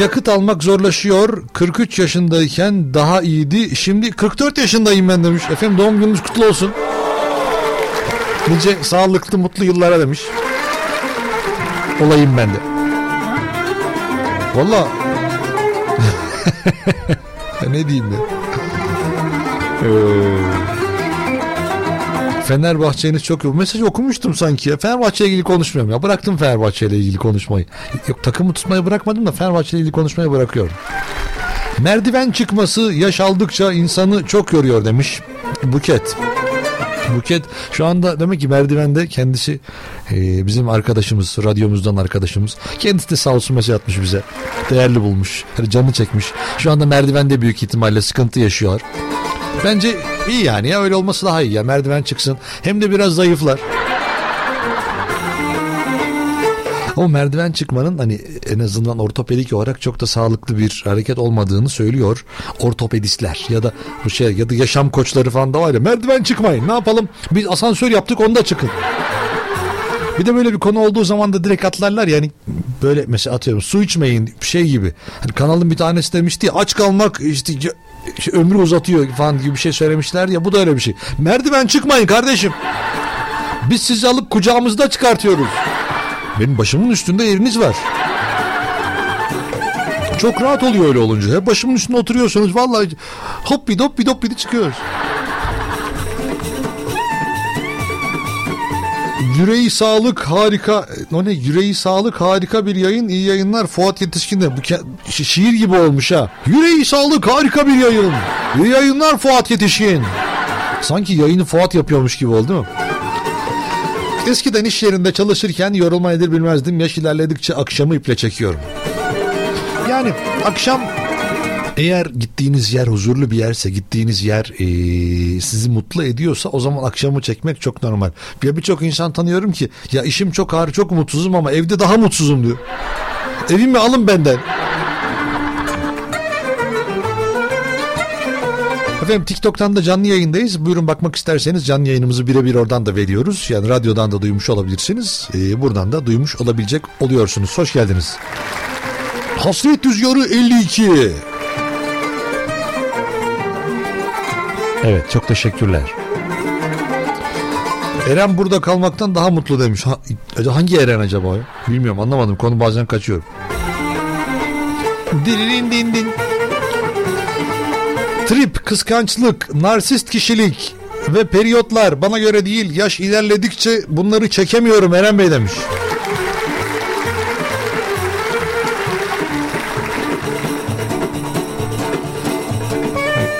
B: Yakıt almak zorlaşıyor. 43 yaşındayken daha iyiydi. Şimdi 44 yaşındayım ben demiş. Efendim doğum gününüz kutlu olsun. Nice sağlıklı mutlu yıllara demiş. Olayım ben de. Valla (laughs) ne diyeyim ya? Ee, Fenerbahçe'niz çok yok. Mesajı okumuştum sanki ya. Fenerbahçe ile ilgili konuşmuyorum ya. Bıraktım Fenerbahçe ile ilgili konuşmayı. Yok takımı tutmayı bırakmadım da Fenerbahçe ile ilgili konuşmayı bırakıyorum. Merdiven çıkması yaş aldıkça insanı çok yoruyor demiş Buket. Buket şu anda demek ki merdivende kendisi e, bizim arkadaşımız, radyomuzdan arkadaşımız. Kendisi de sağ olsun mesaj atmış bize. Değerli bulmuş. Canı çekmiş. Şu anda merdivende büyük ihtimalle sıkıntı yaşıyor. Bence iyi yani ya öyle olması daha iyi ya. Merdiven çıksın. Hem de biraz zayıflar. O merdiven çıkmanın hani en azından ortopedik olarak çok da sağlıklı bir hareket olmadığını söylüyor ortopedistler ya da bu şey ya da yaşam koçları falan da var ya merdiven çıkmayın ne yapalım biz asansör yaptık onda çıkın. Bir de böyle bir konu olduğu zaman da direkt atlarlar yani böyle mesela atıyorum su içmeyin şey gibi. Hani kanalın bir tanesi demişti ya, aç kalmak işte ömrü uzatıyor falan gibi bir şey söylemişler ya bu da öyle bir şey. Merdiven çıkmayın kardeşim. Biz sizi alıp kucağımızda çıkartıyoruz. Benim başımın üstünde yeriniz var. Çok rahat oluyor öyle olunca. Hep başımın üstünde oturuyorsunuz. Vallahi hop bir hop bir hop bir çıkıyoruz. Yüreği sağlık harika. O ne? Yüreği sağlık harika bir yayın. İyi yayınlar Fuat Yetişkin'de. Bu ke- şi- şiir gibi olmuş ha. Yüreği sağlık harika bir yayın. İyi yayınlar Fuat Yetişkin. Sanki yayını Fuat yapıyormuş gibi oldu mi? Eskiden iş yerinde çalışırken yorulma nedir bilmezdim. Yaş ilerledikçe akşamı iple çekiyorum. Yani akşam eğer gittiğiniz yer huzurlu bir yerse, gittiğiniz yer eee, sizi mutlu ediyorsa o zaman akşamı çekmek çok normal. Ya birçok insan tanıyorum ki ya işim çok ağır, çok mutsuzum ama evde daha mutsuzum diyor. Evimi alın benden. Efendim TikTok'tan da canlı yayındayız. Buyurun bakmak isterseniz canlı yayınımızı birebir oradan da veriyoruz. Yani radyodan da duymuş olabilirsiniz. Ee, buradan da duymuş olabilecek oluyorsunuz. Hoş geldiniz. Hasret Rüzgarı 52. Evet çok teşekkürler. Eren burada kalmaktan daha mutlu demiş. Ha- hangi Eren acaba? Bilmiyorum anlamadım. Konu bazen kaçıyor. Diririn din din. Trip, kıskançlık, narsist kişilik ve periyotlar bana göre değil. Yaş ilerledikçe bunları çekemiyorum Eren Bey demiş.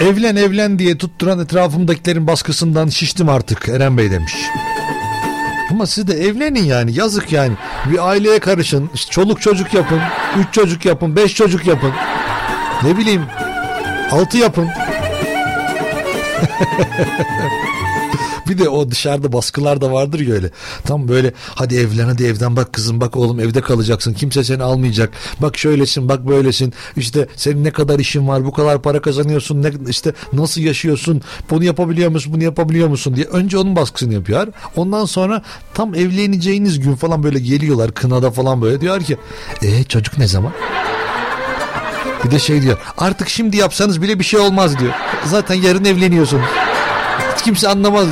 B: Evlen evlen diye tutturan etrafımdakilerin baskısından şiştim artık Eren Bey demiş. Ama siz de evlenin yani yazık yani. Bir aileye karışın. çoluk çocuk yapın. Üç çocuk yapın. Beş çocuk yapın. Ne bileyim. Altı yapın. (laughs) (laughs) bir de o dışarıda baskılar da vardır ya öyle. Tam böyle hadi evlen hadi evden bak kızım bak oğlum evde kalacaksın. Kimse seni almayacak. Bak şöylesin bak böylesin. İşte senin ne kadar işin var bu kadar para kazanıyorsun. Ne, işte nasıl yaşıyorsun. Bunu yapabiliyor musun bunu yapabiliyor musun diye. Önce onun baskısını yapıyor. Ondan sonra tam evleneceğiniz gün falan böyle geliyorlar kınada falan böyle diyor ki e çocuk ne zaman? Bir de şey diyor artık şimdi yapsanız bile bir şey olmaz diyor. Zaten yarın evleniyorsunuz. Kimse anlamaz.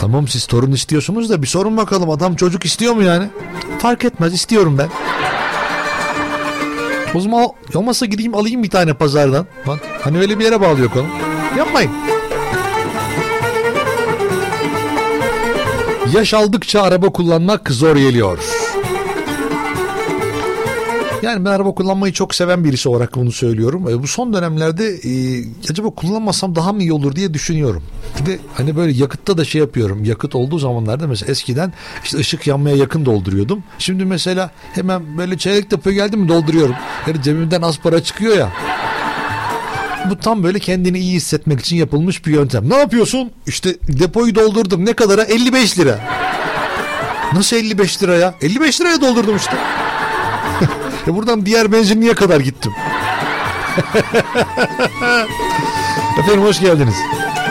B: Tamam siz torun istiyorsunuz da bir sorun bakalım adam çocuk istiyor mu yani? Fark etmez istiyorum ben. O zaman olmazsa gideyim alayım bir tane pazardan. Bak, hani öyle bir yere bağlıyor konu. Yapmayın. Yaş aldıkça araba kullanmak zor geliyor. Yani ben araba kullanmayı çok seven birisi olarak bunu söylüyorum. E, bu son dönemlerde e, acaba kullanmasam daha mı iyi olur diye düşünüyorum. Bir de hani böyle yakıtta da şey yapıyorum. Yakıt olduğu zamanlarda mesela eskiden işte ışık yanmaya yakın dolduruyordum. Şimdi mesela hemen böyle çeyrek depoya geldi mi dolduruyorum. Yani cebimden az para çıkıyor ya. Bu tam böyle kendini iyi hissetmek için yapılmış bir yöntem. Ne yapıyorsun? İşte depoyu doldurdum. Ne kadara? 55 lira. Nasıl 55 lira ya? 55 liraya doldurdum işte. E buradan diğer benzinliğe kadar gittim. (laughs) Efendim hoş geldiniz.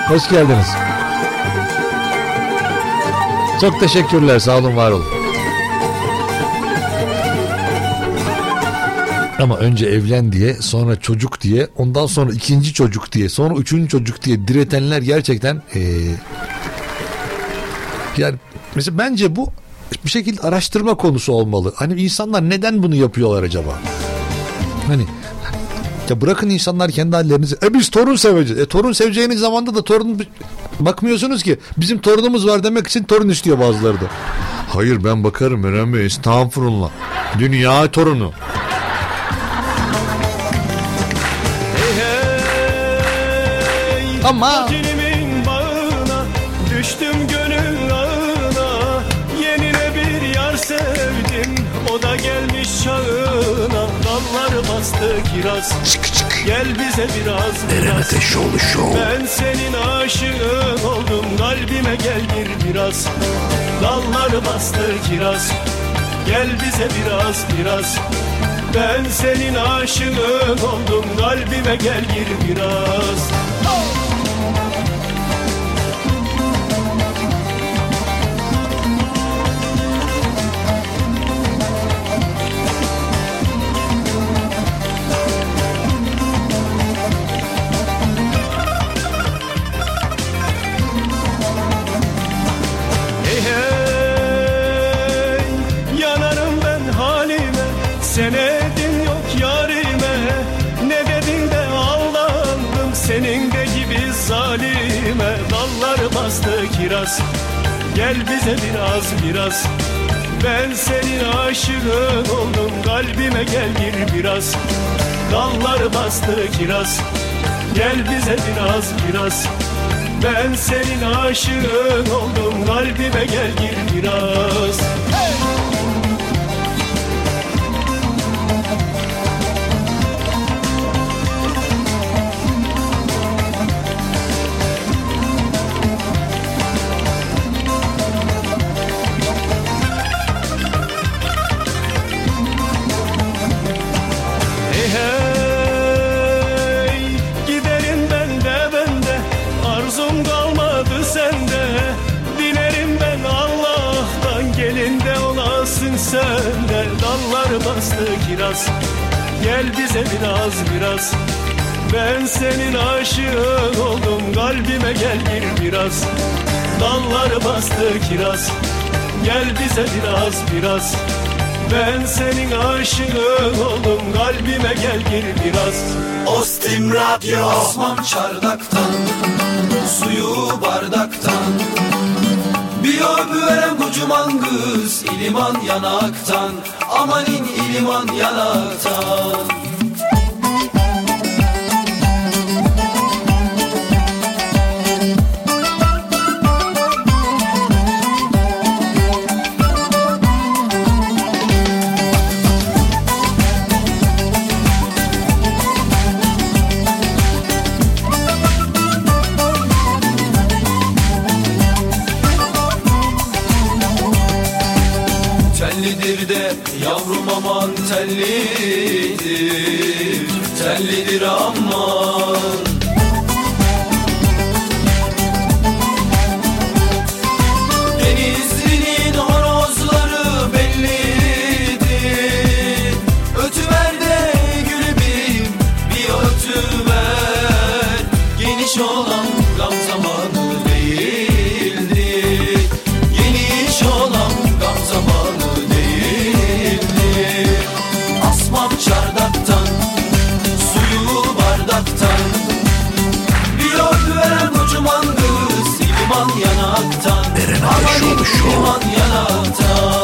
B: Hoş geldiniz. Çok teşekkürler. Sağ olun, var olun. Ama önce evlen diye, sonra çocuk diye, ondan sonra ikinci çocuk diye, sonra üçüncü çocuk diye diretenler gerçekten eee yani mesela bence bu bir şekilde araştırma konusu olmalı. Hani insanlar neden bunu yapıyorlar acaba? Hani ya bırakın insanlar kendi hallerinizi. E biz torun seveceğiz. E torun seveceğiniz zamanda da torun bakmıyorsunuz ki. Bizim torunumuz var demek için torun istiyor bazıları da. Hayır ben bakarım Eren Bey. Estağfurullah. Dünya torunu.
G: Ama Dilimin bastı kiraz. Gel bize biraz
C: Eren Ateşoğlu Show.
G: Ben senin aşığın oldum Kalbime gel bir biraz. Dallar bastı kiraz. Gel bize biraz biraz. Ben senin aşığın oldum Kalbime gel gir biraz. Hey kiraz Gel bize biraz biraz. Ben senin aşığın oldum Kalbime gel gir biraz. Dallar bastı kiraz. Gel bize biraz biraz. Ben senin aşığın oldum Kalbime gel gir biraz. Hey kiraz Gel bize biraz biraz. Ben senin aşığın oldum kalbime gel gir biraz. Dalları bastı kiraz. Gel bize biraz biraz. Ben senin aşığın oldum kalbime gel gir biraz.
A: Ostim Radyo Asmam çardaktan Suyu bardaktan Bir öpü veren kocaman kız İliman yanaktan Amanin iliman yanaktan Amanin iliman yanaktan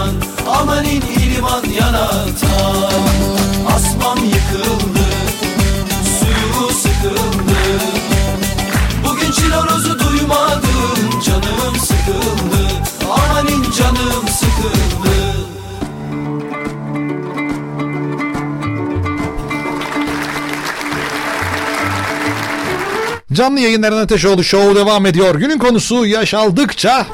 A: yanaktan Amanin iliman yanaktan Asmam yıkıldı Suyu sıkıldı. Bugün çilorozu duymadım Canım sıkıldı. Amanin canım sıkıldı.
B: Canlı yayınların Ateşoğlu Show devam ediyor. Günün konusu yaş aldıkça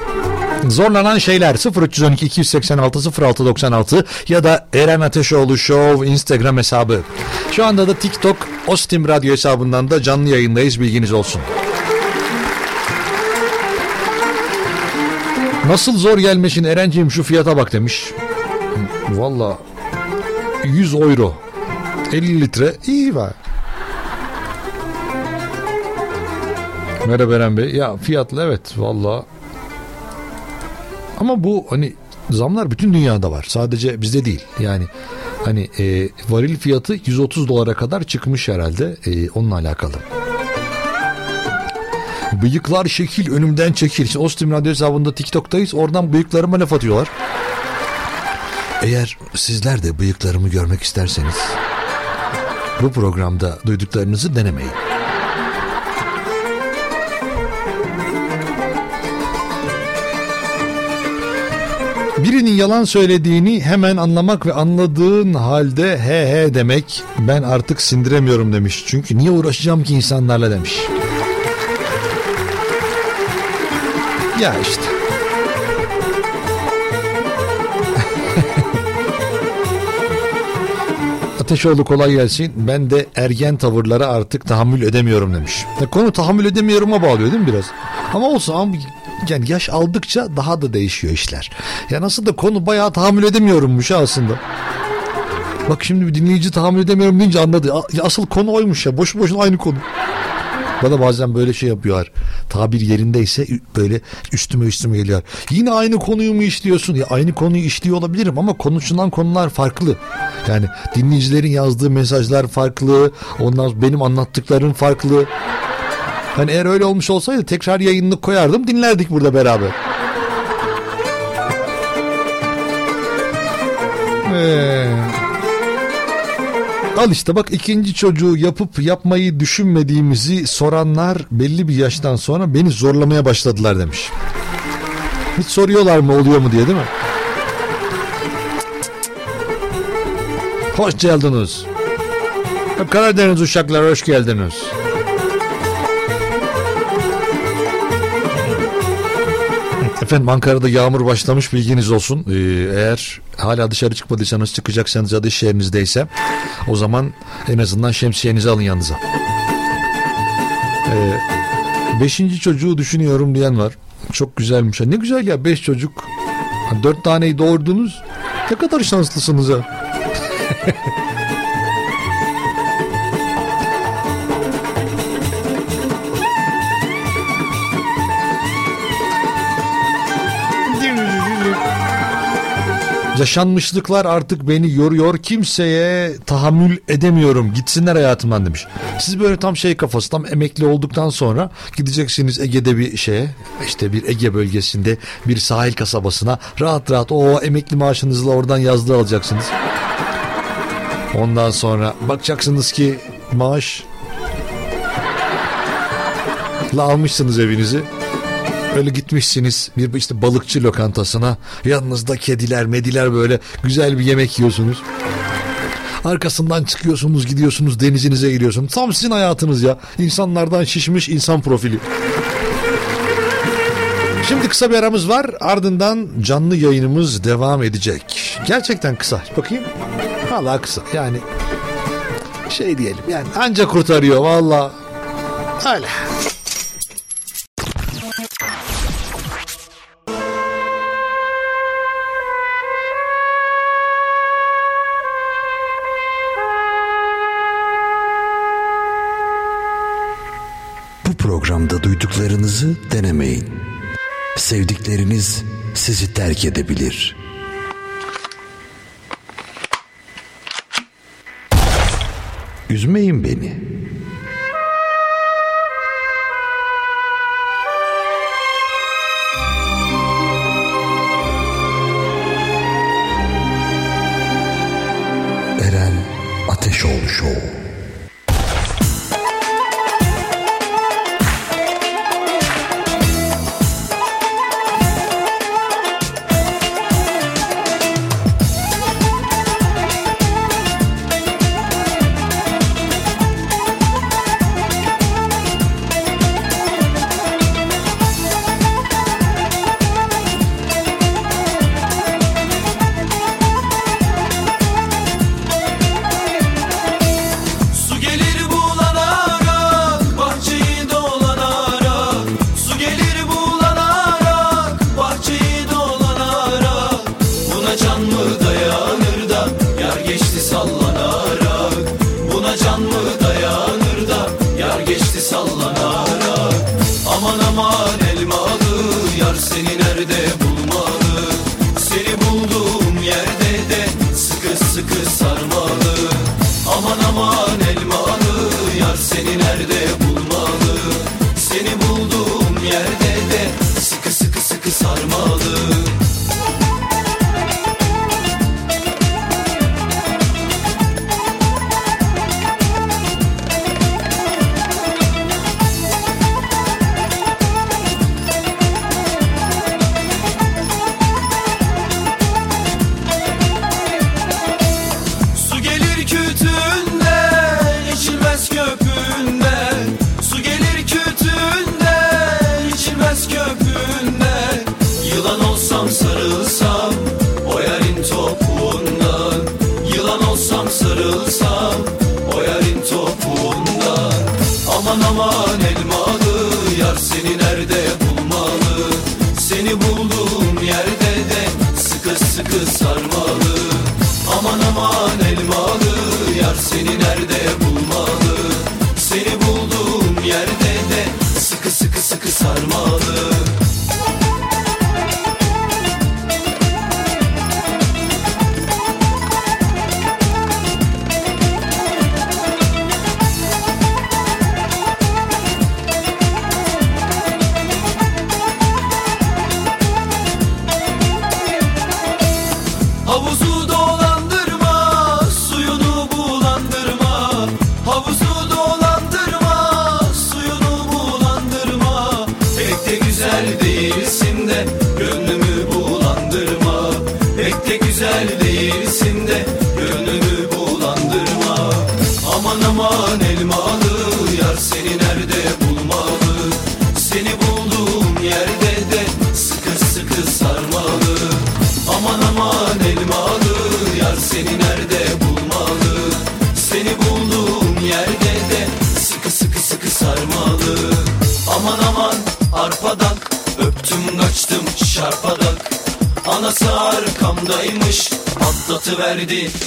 B: zorlanan şeyler 0312 286 0696 ya da Eren Ateşoğlu Show Instagram hesabı. Şu anda da TikTok Ostim Radyo hesabından da canlı yayındayız bilginiz olsun. Nasıl zor gelmesin Erenciğim şu fiyata bak demiş. Valla 100 euro 50 litre iyi var. Merhaba Eren Bey. Ya fiyatlı evet valla. Ama bu hani zamlar bütün dünyada var. Sadece bizde değil. Yani hani e, varil fiyatı 130 dolara kadar çıkmış herhalde. E, onunla alakalı. Bıyıklar şekil önümden çekil. Şimdi Ostim Radyo hesabında TikTok'tayız. Oradan bıyıklarıma laf atıyorlar. Eğer sizler de bıyıklarımı görmek isterseniz bu programda duyduklarınızı denemeyin. Birinin yalan söylediğini hemen anlamak ve anladığın halde he he demek ben artık sindiremiyorum demiş. Çünkü niye uğraşacağım ki insanlarla demiş. Ya işte. (laughs) Ateşoğlu kolay gelsin. Ben de ergen tavırlara artık tahammül edemiyorum demiş. Konu tahammül edemiyorum'a bağlıyor değil mi biraz? Ama olsun ama yani yaş aldıkça daha da değişiyor işler. Ya nasıl da konu bayağı tahammül edemiyorummuş ha aslında. Bak şimdi bir dinleyici tahammül edemiyorum deyince anladı. Asıl konu oymuş ya. Boşu boşuna aynı konu. Bana bazen böyle şey yapıyorlar. Tabir yerindeyse böyle üstüme üstüme geliyor. Yine aynı konuyu mu işliyorsun? Ya aynı konuyu işliyor olabilirim ama konuşulan konular farklı. Yani dinleyicilerin yazdığı mesajlar farklı. Ondan benim anlattıklarım farklı. Hani eğer öyle olmuş olsaydı tekrar yayınını koyardım dinlerdik burada beraber. Ee, al işte bak ikinci çocuğu yapıp yapmayı düşünmediğimizi soranlar belli bir yaştan sonra beni zorlamaya başladılar demiş. Hiç soruyorlar mı oluyor mu diye değil mi? Hoş geldiniz. Karadeniz uşaklar hoş geldiniz. Efendim Ankara'da yağmur başlamış bilginiz olsun. Ee, eğer hala dışarı çıkmadıysanız çıkacaksanız ya da iş yerinizdeyse o zaman en azından şemsiyenizi alın yanınıza. Ee, beşinci çocuğu düşünüyorum diyen var. Çok güzelmiş. Ne güzel ya beş çocuk. Dört taneyi doğurdunuz. Ne kadar şanslısınız ha. (laughs) Yaşanmışlıklar artık beni yoruyor. Kimseye tahammül edemiyorum. Gitsinler hayatımdan demiş. Siz böyle tam şey kafası tam emekli olduktan sonra gideceksiniz Ege'de bir şeye işte bir Ege bölgesinde bir sahil kasabasına rahat rahat o emekli maaşınızla oradan yazlığı alacaksınız. Ondan sonra bakacaksınız ki maaş la almışsınız evinizi. Öyle gitmişsiniz bir işte balıkçı lokantasına. Yanınızda kediler, mediler böyle güzel bir yemek yiyorsunuz. Arkasından çıkıyorsunuz, gidiyorsunuz, denizinize giriyorsunuz. Tam sizin hayatınız ya. İnsanlardan şişmiş insan profili. Şimdi kısa bir aramız var. Ardından canlı yayınımız devam edecek. Gerçekten kısa. Bakayım. Valla kısa. Yani şey diyelim yani anca kurtarıyor valla. Öyle.
C: Duyduklarınızı denemeyin. Sevdikleriniz sizi terk edebilir. Üzmeyin beni.
A: Yar seni nerede bulmalı Patlatıverdi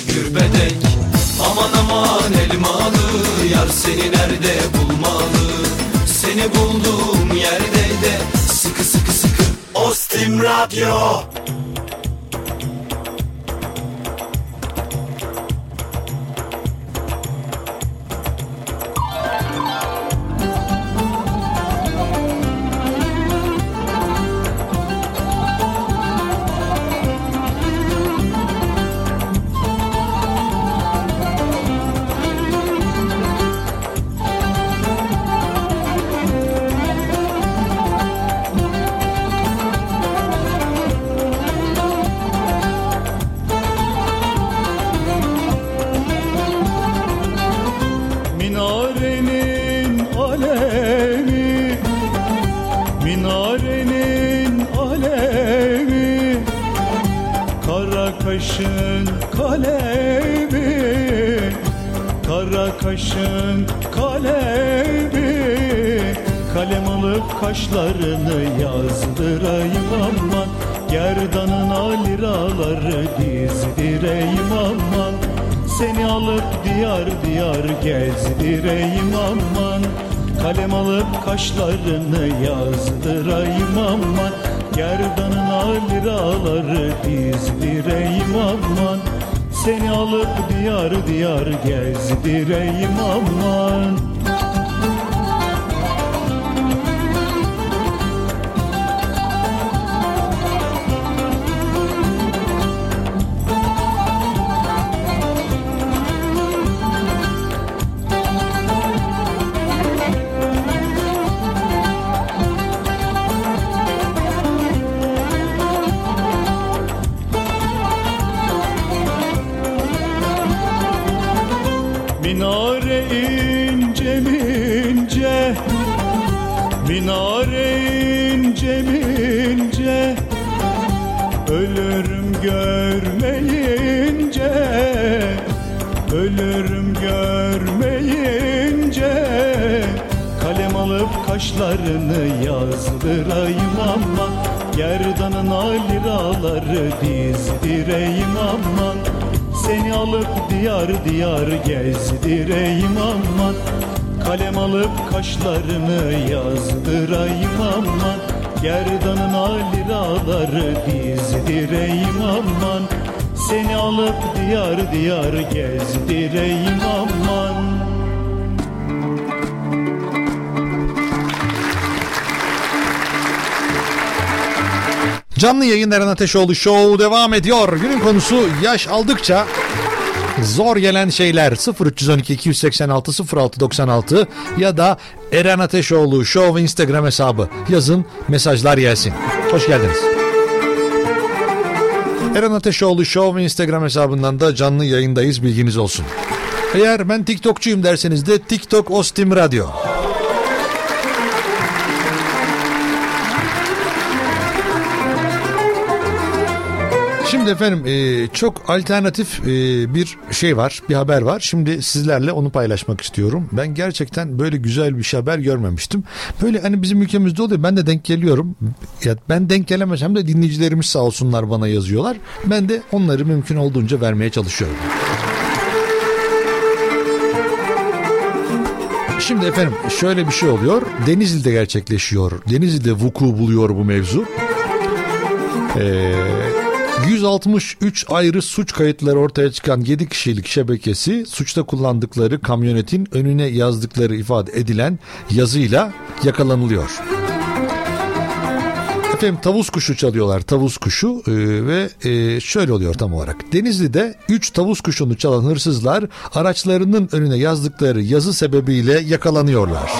J: dizdireyim aman Seni alıp diyar diyar gezdireyim aman kaşlarını yazdırayım ama Gerdanına liraları dizdireyim aman Seni alıp diyar diyar gezdireyim aman Kalem alıp kaşlarını yazdırayım aman Gerdanına liraları dizdireyim aman Seni alıp diyar diyar gezdireyim aman
B: Canlı yayın Eren Ateşoğlu Show devam ediyor. Günün konusu yaş aldıkça zor gelen şeyler 0312 286 0696 ya da Eren Ateşoğlu Show Instagram hesabı yazın mesajlar gelsin. Hoş geldiniz. Eren Ateşoğlu Show Instagram hesabından da canlı yayındayız bilginiz olsun. Eğer ben TikTokçuyum derseniz de TikTok Ostim Radyo. Şimdi efendim e, çok alternatif e, bir şey var, bir haber var. Şimdi sizlerle onu paylaşmak istiyorum. Ben gerçekten böyle güzel bir şey haber görmemiştim. Böyle hani bizim ülkemizde oluyor. Ben de denk geliyorum. Ya ben denk gelemesem de dinleyicilerimiz sağ olsunlar bana yazıyorlar. Ben de onları mümkün olduğunca vermeye çalışıyorum. Şimdi efendim şöyle bir şey oluyor. Denizli'de gerçekleşiyor. Denizli'de vuku buluyor bu mevzu. Ee, 163 ayrı suç kayıtları ortaya çıkan 7 kişilik şebekesi suçta kullandıkları kamyonetin önüne yazdıkları ifade edilen yazıyla yakalanılıyor. Efendim tavus kuşu çalıyorlar tavus kuşu e, ve e, şöyle oluyor tam olarak. Denizli'de 3 tavus kuşunu çalan hırsızlar araçlarının önüne yazdıkları yazı sebebiyle yakalanıyorlar.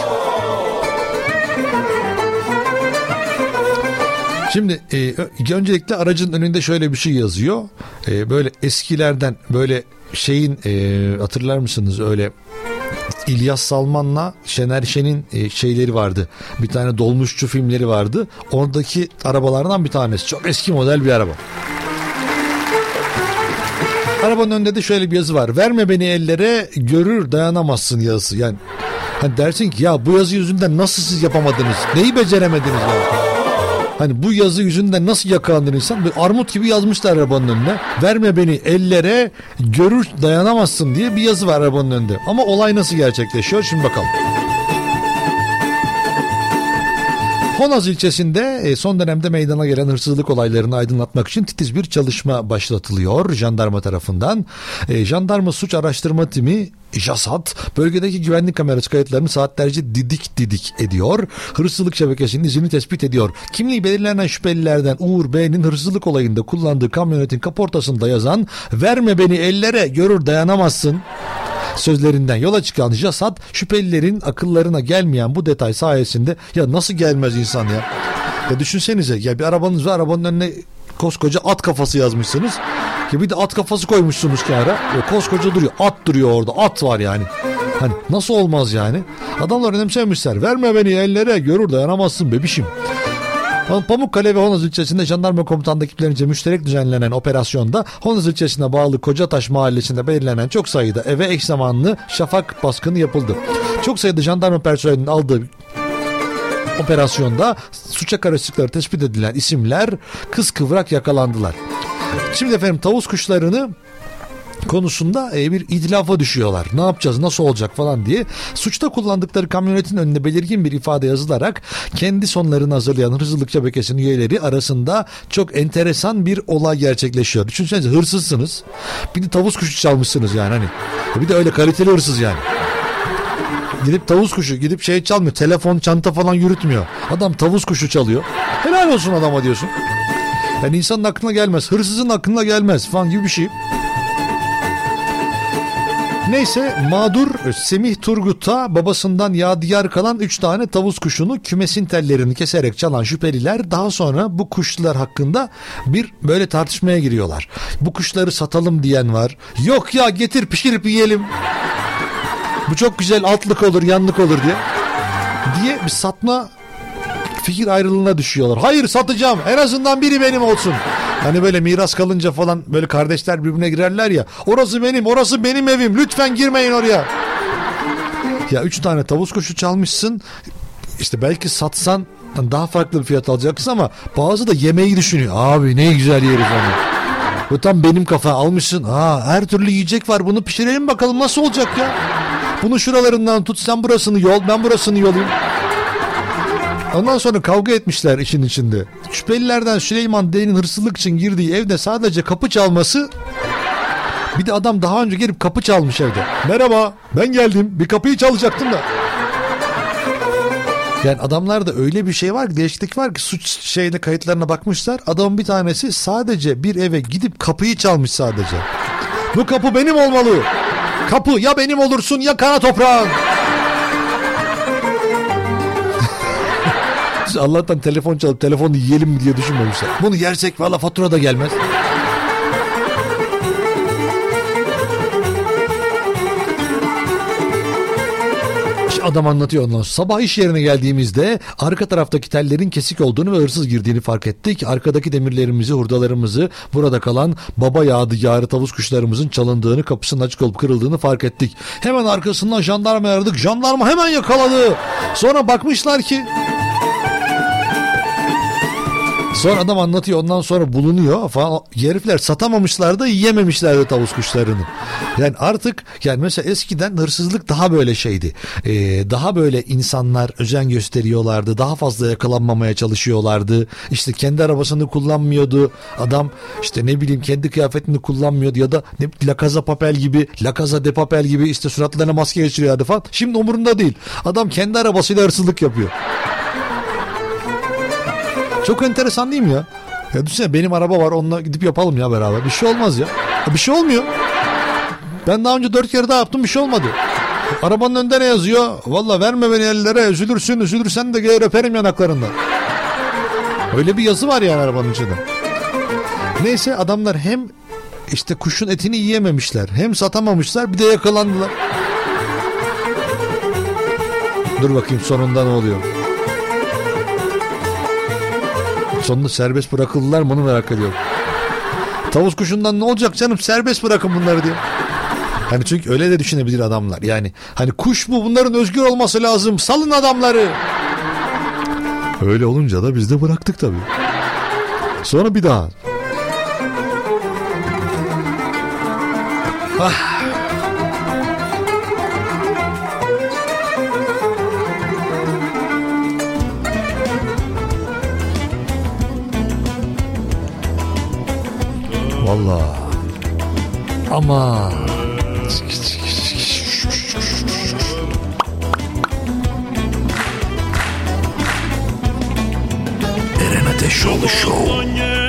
B: Şimdi e, öncelikle aracın önünde şöyle bir şey yazıyor. E, böyle eskilerden böyle şeyin e, hatırlar mısınız öyle İlyas Salman'la Şener Şen'in e, şeyleri vardı. Bir tane dolmuşçu filmleri vardı. Oradaki arabalardan bir tanesi. Çok eski model bir araba. Arabanın önünde de şöyle bir yazı var. Verme beni ellere görür dayanamazsın yazısı. Yani hani dersin ki ya bu yazı yüzünden nasıl siz yapamadınız? Neyi beceremediniz ya? Hani bu yazı yüzünden nasıl yakalandın insan? Böyle armut gibi yazmışlar arabanın önüne. Verme beni ellere görür dayanamazsın diye bir yazı var arabanın önünde. Ama olay nasıl gerçekleşiyor? Şimdi bakalım. Honaz ilçesinde e, son dönemde meydana gelen hırsızlık olaylarını aydınlatmak için titiz bir çalışma başlatılıyor jandarma tarafından. E, Jandarma Suç Araştırma Timi JASAT bölgedeki güvenlik kamerası kayıtlarını saatlerce didik didik ediyor. Hırsızlık şebekesinin izini tespit ediyor. Kimliği belirlenen şüphelilerden Uğur Bey'in hırsızlık olayında kullandığı kamyonetin kaportasında yazan verme beni ellere görür dayanamazsın sözlerinden yola çıkan Jasat şüphelilerin akıllarına gelmeyen bu detay sayesinde ya nasıl gelmez insan ya? Ya düşünsenize ya bir arabanız var arabanın önüne koskoca at kafası yazmışsınız. Ya bir de at kafası koymuşsunuz kenara. Ya koskoca duruyor. At duruyor orada. At var yani. Hani nasıl olmaz yani? Adamlar önemsemişler. Verme beni ellere görür dayanamazsın bebişim. Pamukkale ve Honaz ilçesinde jandarma komutanlığı ekiplerince müşterek düzenlenen operasyonda Honaz ilçesine bağlı Kocataş mahallesinde belirlenen çok sayıda eve eş zamanlı şafak baskını yapıldı. Çok sayıda jandarma personelinin aldığı operasyonda suça karışıkları tespit edilen isimler kız kıvrak yakalandılar. Şimdi efendim tavus kuşlarını konusunda e, bir idlafa düşüyorlar. Ne yapacağız, nasıl olacak falan diye. Suçta kullandıkları kamyonetin önüne belirgin bir ifade yazılarak kendi sonlarını hazırlayan hırsızlık şebekesinin üyeleri arasında çok enteresan bir olay gerçekleşiyor. Düşünsenize hırsızsınız. Bir de tavus kuşu çalmışsınız yani hani. Bir de öyle kaliteli hırsız yani. Gidip tavus kuşu gidip şey çalmıyor. Telefon, çanta falan yürütmüyor. Adam tavus kuşu çalıyor. Helal olsun adama diyorsun. Yani insanın aklına gelmez. Hırsızın aklına gelmez falan gibi bir şey. Neyse mağdur Semih Turgut'a babasından yadigar kalan 3 tane tavus kuşunu kümesin tellerini keserek çalan şüpheliler daha sonra bu kuşlar hakkında bir böyle tartışmaya giriyorlar. Bu kuşları satalım diyen var. Yok ya getir pişirip yiyelim. Bu çok güzel altlık olur yanlık olur diye. Diye bir satma fikir ayrılığına düşüyorlar. Hayır satacağım en azından biri benim olsun. Hani böyle miras kalınca falan böyle kardeşler birbirine girerler ya. Orası benim orası benim evim lütfen girmeyin oraya. Ya üç tane tavus kuşu çalmışsın. İşte belki satsan daha farklı bir fiyat alacaksın ama bazı da yemeği düşünüyor. Abi ne güzel yeriz onu. Bu tam benim kafa almışsın. Ha her türlü yiyecek var bunu pişirelim bakalım nasıl olacak ya. Bunu şuralarından tut sen burasını yol ben burasını yolayım. Ondan sonra kavga etmişler işin içinde. Şüphelilerden Süleyman D'nin hırsızlık için girdiği evde sadece kapı çalması bir de adam daha önce gelip kapı çalmış evde. Merhaba ben geldim bir kapıyı çalacaktım da. Yani adamlarda öyle bir şey var ki değişiklik var ki suç şeyde kayıtlarına bakmışlar. Adamın bir tanesi sadece bir eve gidip kapıyı çalmış sadece. Bu kapı benim olmalı. Kapı ya benim olursun ya kara toprağın. Allah'tan telefon çalıp telefonu yiyelim diye düşünmemişler. Bunu yersek valla fatura da gelmez. Adam anlatıyor ondan sonra. Sabah iş yerine geldiğimizde arka taraftaki tellerin kesik olduğunu ve hırsız girdiğini fark ettik. Arkadaki demirlerimizi, hurdalarımızı, burada kalan baba yadigarı tavus kuşlarımızın çalındığını, kapısının açık olup kırıldığını fark ettik. Hemen arkasından jandarma aradık. Jandarma hemen yakaladı. Sonra bakmışlar ki Sonra adam anlatıyor ondan sonra bulunuyor falan. Herifler satamamışlar da yiyememişler de tavus kuşlarını. Yani artık yani mesela eskiden hırsızlık daha böyle şeydi. Ee, daha böyle insanlar özen gösteriyorlardı. Daha fazla yakalanmamaya çalışıyorlardı. İşte kendi arabasını kullanmıyordu. Adam işte ne bileyim kendi kıyafetini kullanmıyordu ya da ne, La Papel gibi La Casa de Papel gibi işte suratlarına maske geçiriyordu falan. Şimdi umurunda değil. Adam kendi arabasıyla hırsızlık yapıyor. Çok enteresan değil mi ya? Ya düşünsene benim araba var onunla gidip yapalım ya beraber. Bir şey olmaz ya. ya bir şey olmuyor. Ben daha önce dört kere daha yaptım bir şey olmadı. Arabanın önünde ne yazıyor? Valla verme beni ellere üzülürsün üzülürsen de gelir öperim yanaklarından. Öyle bir yazı var yani arabanın içinde. Neyse adamlar hem işte kuşun etini yiyememişler hem satamamışlar bir de yakalandılar. Dur bakayım sonunda ne oluyor? Sonunda serbest bırakıldılar mı onu merak ediyorum. Tavus kuşundan ne olacak canım serbest bırakın bunları diye. Hani çünkü öyle de düşünebilir adamlar. Yani hani kuş bu bunların özgür olması lazım. Salın adamları. Öyle olunca da biz de bıraktık tabii. Sonra bir daha. Ah. Valla. Ama.
C: Eren Ateşoğlu Show.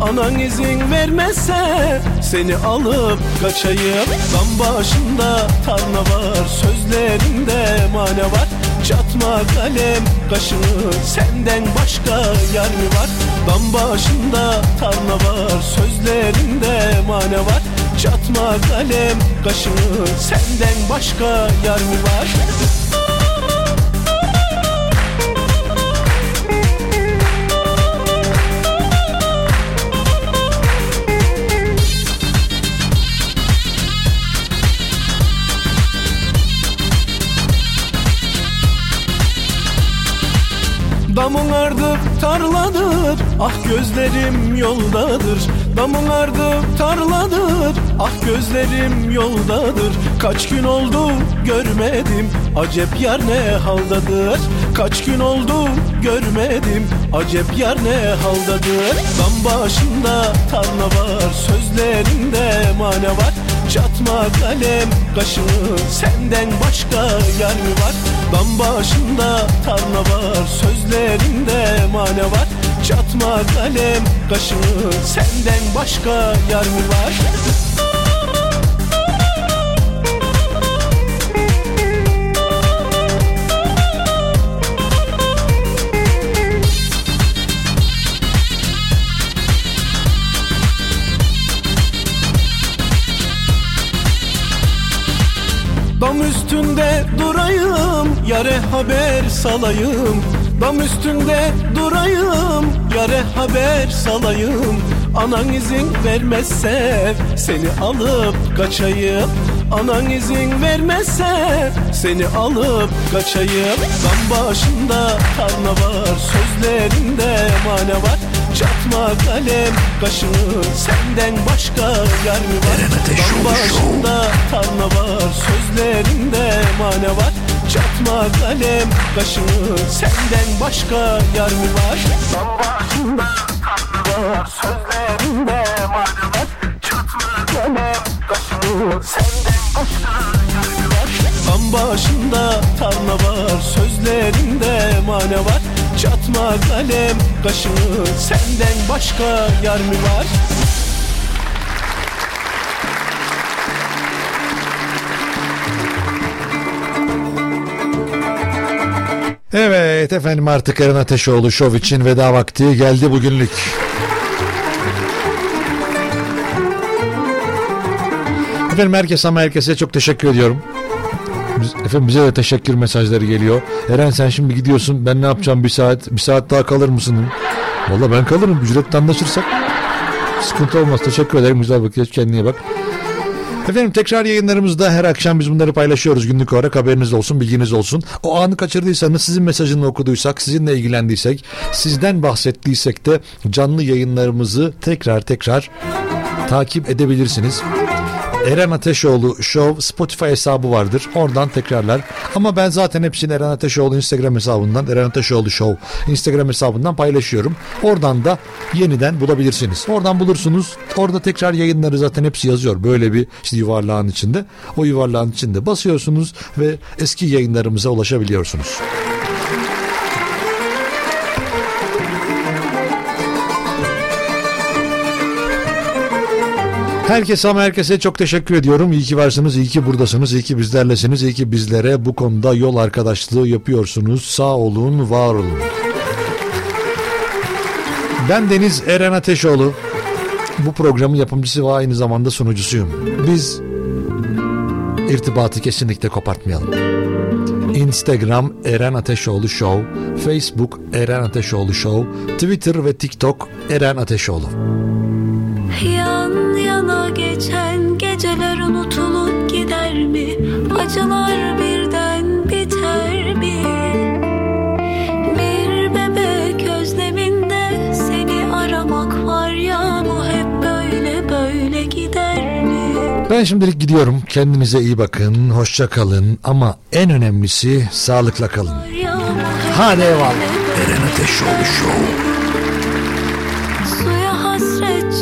G: Anan izin vermezse seni alıp kaçayım. Dam başında tarla var, sözlerinde mane var. Çatma kalem kaşını senden başka yar mı var? Dam başında tarla var sözlerinde mane var Çatma kalem kaşını senden başka yar mı var? Ah gözlerim yoldadır Damın tarladır. Ah gözlerim yoldadır Kaç gün oldu görmedim. Acep yar ne haldadır Kaç gün oldu görmedim. Acep yar ne haldadır? Dam başında tarla var Sözlerinde mane var. Çatma kalem kaşını Senden başka yar mı var? Dam başında tarla var Sözlerinde mane var Çatma kalem kaşını Senden başka yar mı var Dam üstünde durayım, yare haber salayım. Dam üstünde durayım, yare haber salayım. Anan izin vermezse seni alıp kaçayım. Anan izin vermezse seni alıp kaçayım. Dam başında tarla var, sözlerinde mane var. Çatma kalem kaşını senden başka yar mı var? Dam başında tarla var sözlerinde mane var Çatma kalem kaşını senden başka yar mı var? Dam başında tarla var sözlerinde var Çatma kalem kaşını senden başka yar mı var? Dam başında tarla var sözlerinde mane var Çatma kalem kaşını senden başka yar mı var?
B: Evet efendim artık Eren Ateşoğlu şov için veda vakti geldi bugünlük. Efendim herkese ama herkese çok teşekkür ediyorum. Efendim bize de teşekkür mesajları geliyor. Eren sen şimdi gidiyorsun ben ne yapacağım bir saat bir saat daha kalır mısın? Valla ben kalırım ücretle anlaşırsak. Sıkıntı olmaz teşekkür ederim güzel vakit kendine bak. Efendim tekrar yayınlarımızda her akşam biz bunları paylaşıyoruz günlük olarak haberiniz olsun bilginiz olsun. O anı kaçırdıysanız sizin mesajını okuduysak sizinle ilgilendiysek sizden bahsettiysek de canlı yayınlarımızı tekrar tekrar takip edebilirsiniz. Eren Ateşoğlu Show Spotify hesabı vardır. Oradan tekrarlar. Ama ben zaten hepsini Eren Ateşoğlu Instagram hesabından, Eren Ateşoğlu Show Instagram hesabından paylaşıyorum. Oradan da yeniden bulabilirsiniz. Oradan bulursunuz. Orada tekrar yayınları zaten hepsi yazıyor. Böyle bir işte yuvarlağın içinde. O yuvarlağın içinde basıyorsunuz ve eski yayınlarımıza ulaşabiliyorsunuz. Herkese ama herkese çok teşekkür ediyorum. İyi ki varsınız, iyi ki buradasınız, iyi ki bizlerlesiniz, iyi ki bizlere bu konuda yol arkadaşlığı yapıyorsunuz. Sağ olun, var olun. Ben Deniz Eren Ateşoğlu. Bu programın yapımcısı ve aynı zamanda sunucusuyum. Biz irtibatı kesinlikle kopartmayalım. Instagram Eren Ateşoğlu Show, Facebook Eren Ateşoğlu Show, Twitter ve TikTok Eren Ateşoğlu.
D: Geçen geceler unutulup gider mi? Acılar birden biter mi? Bir bebek özleminde seni aramak var ya bu hep böyle böyle gider mi?
B: Ben şimdilik gidiyorum. Kendinize iyi bakın. Hoşça kalın. Ama en önemlisi sağlıkla kalın. Hadi eyvallah. Eren Ateşoğlu Show.
D: Suya hasret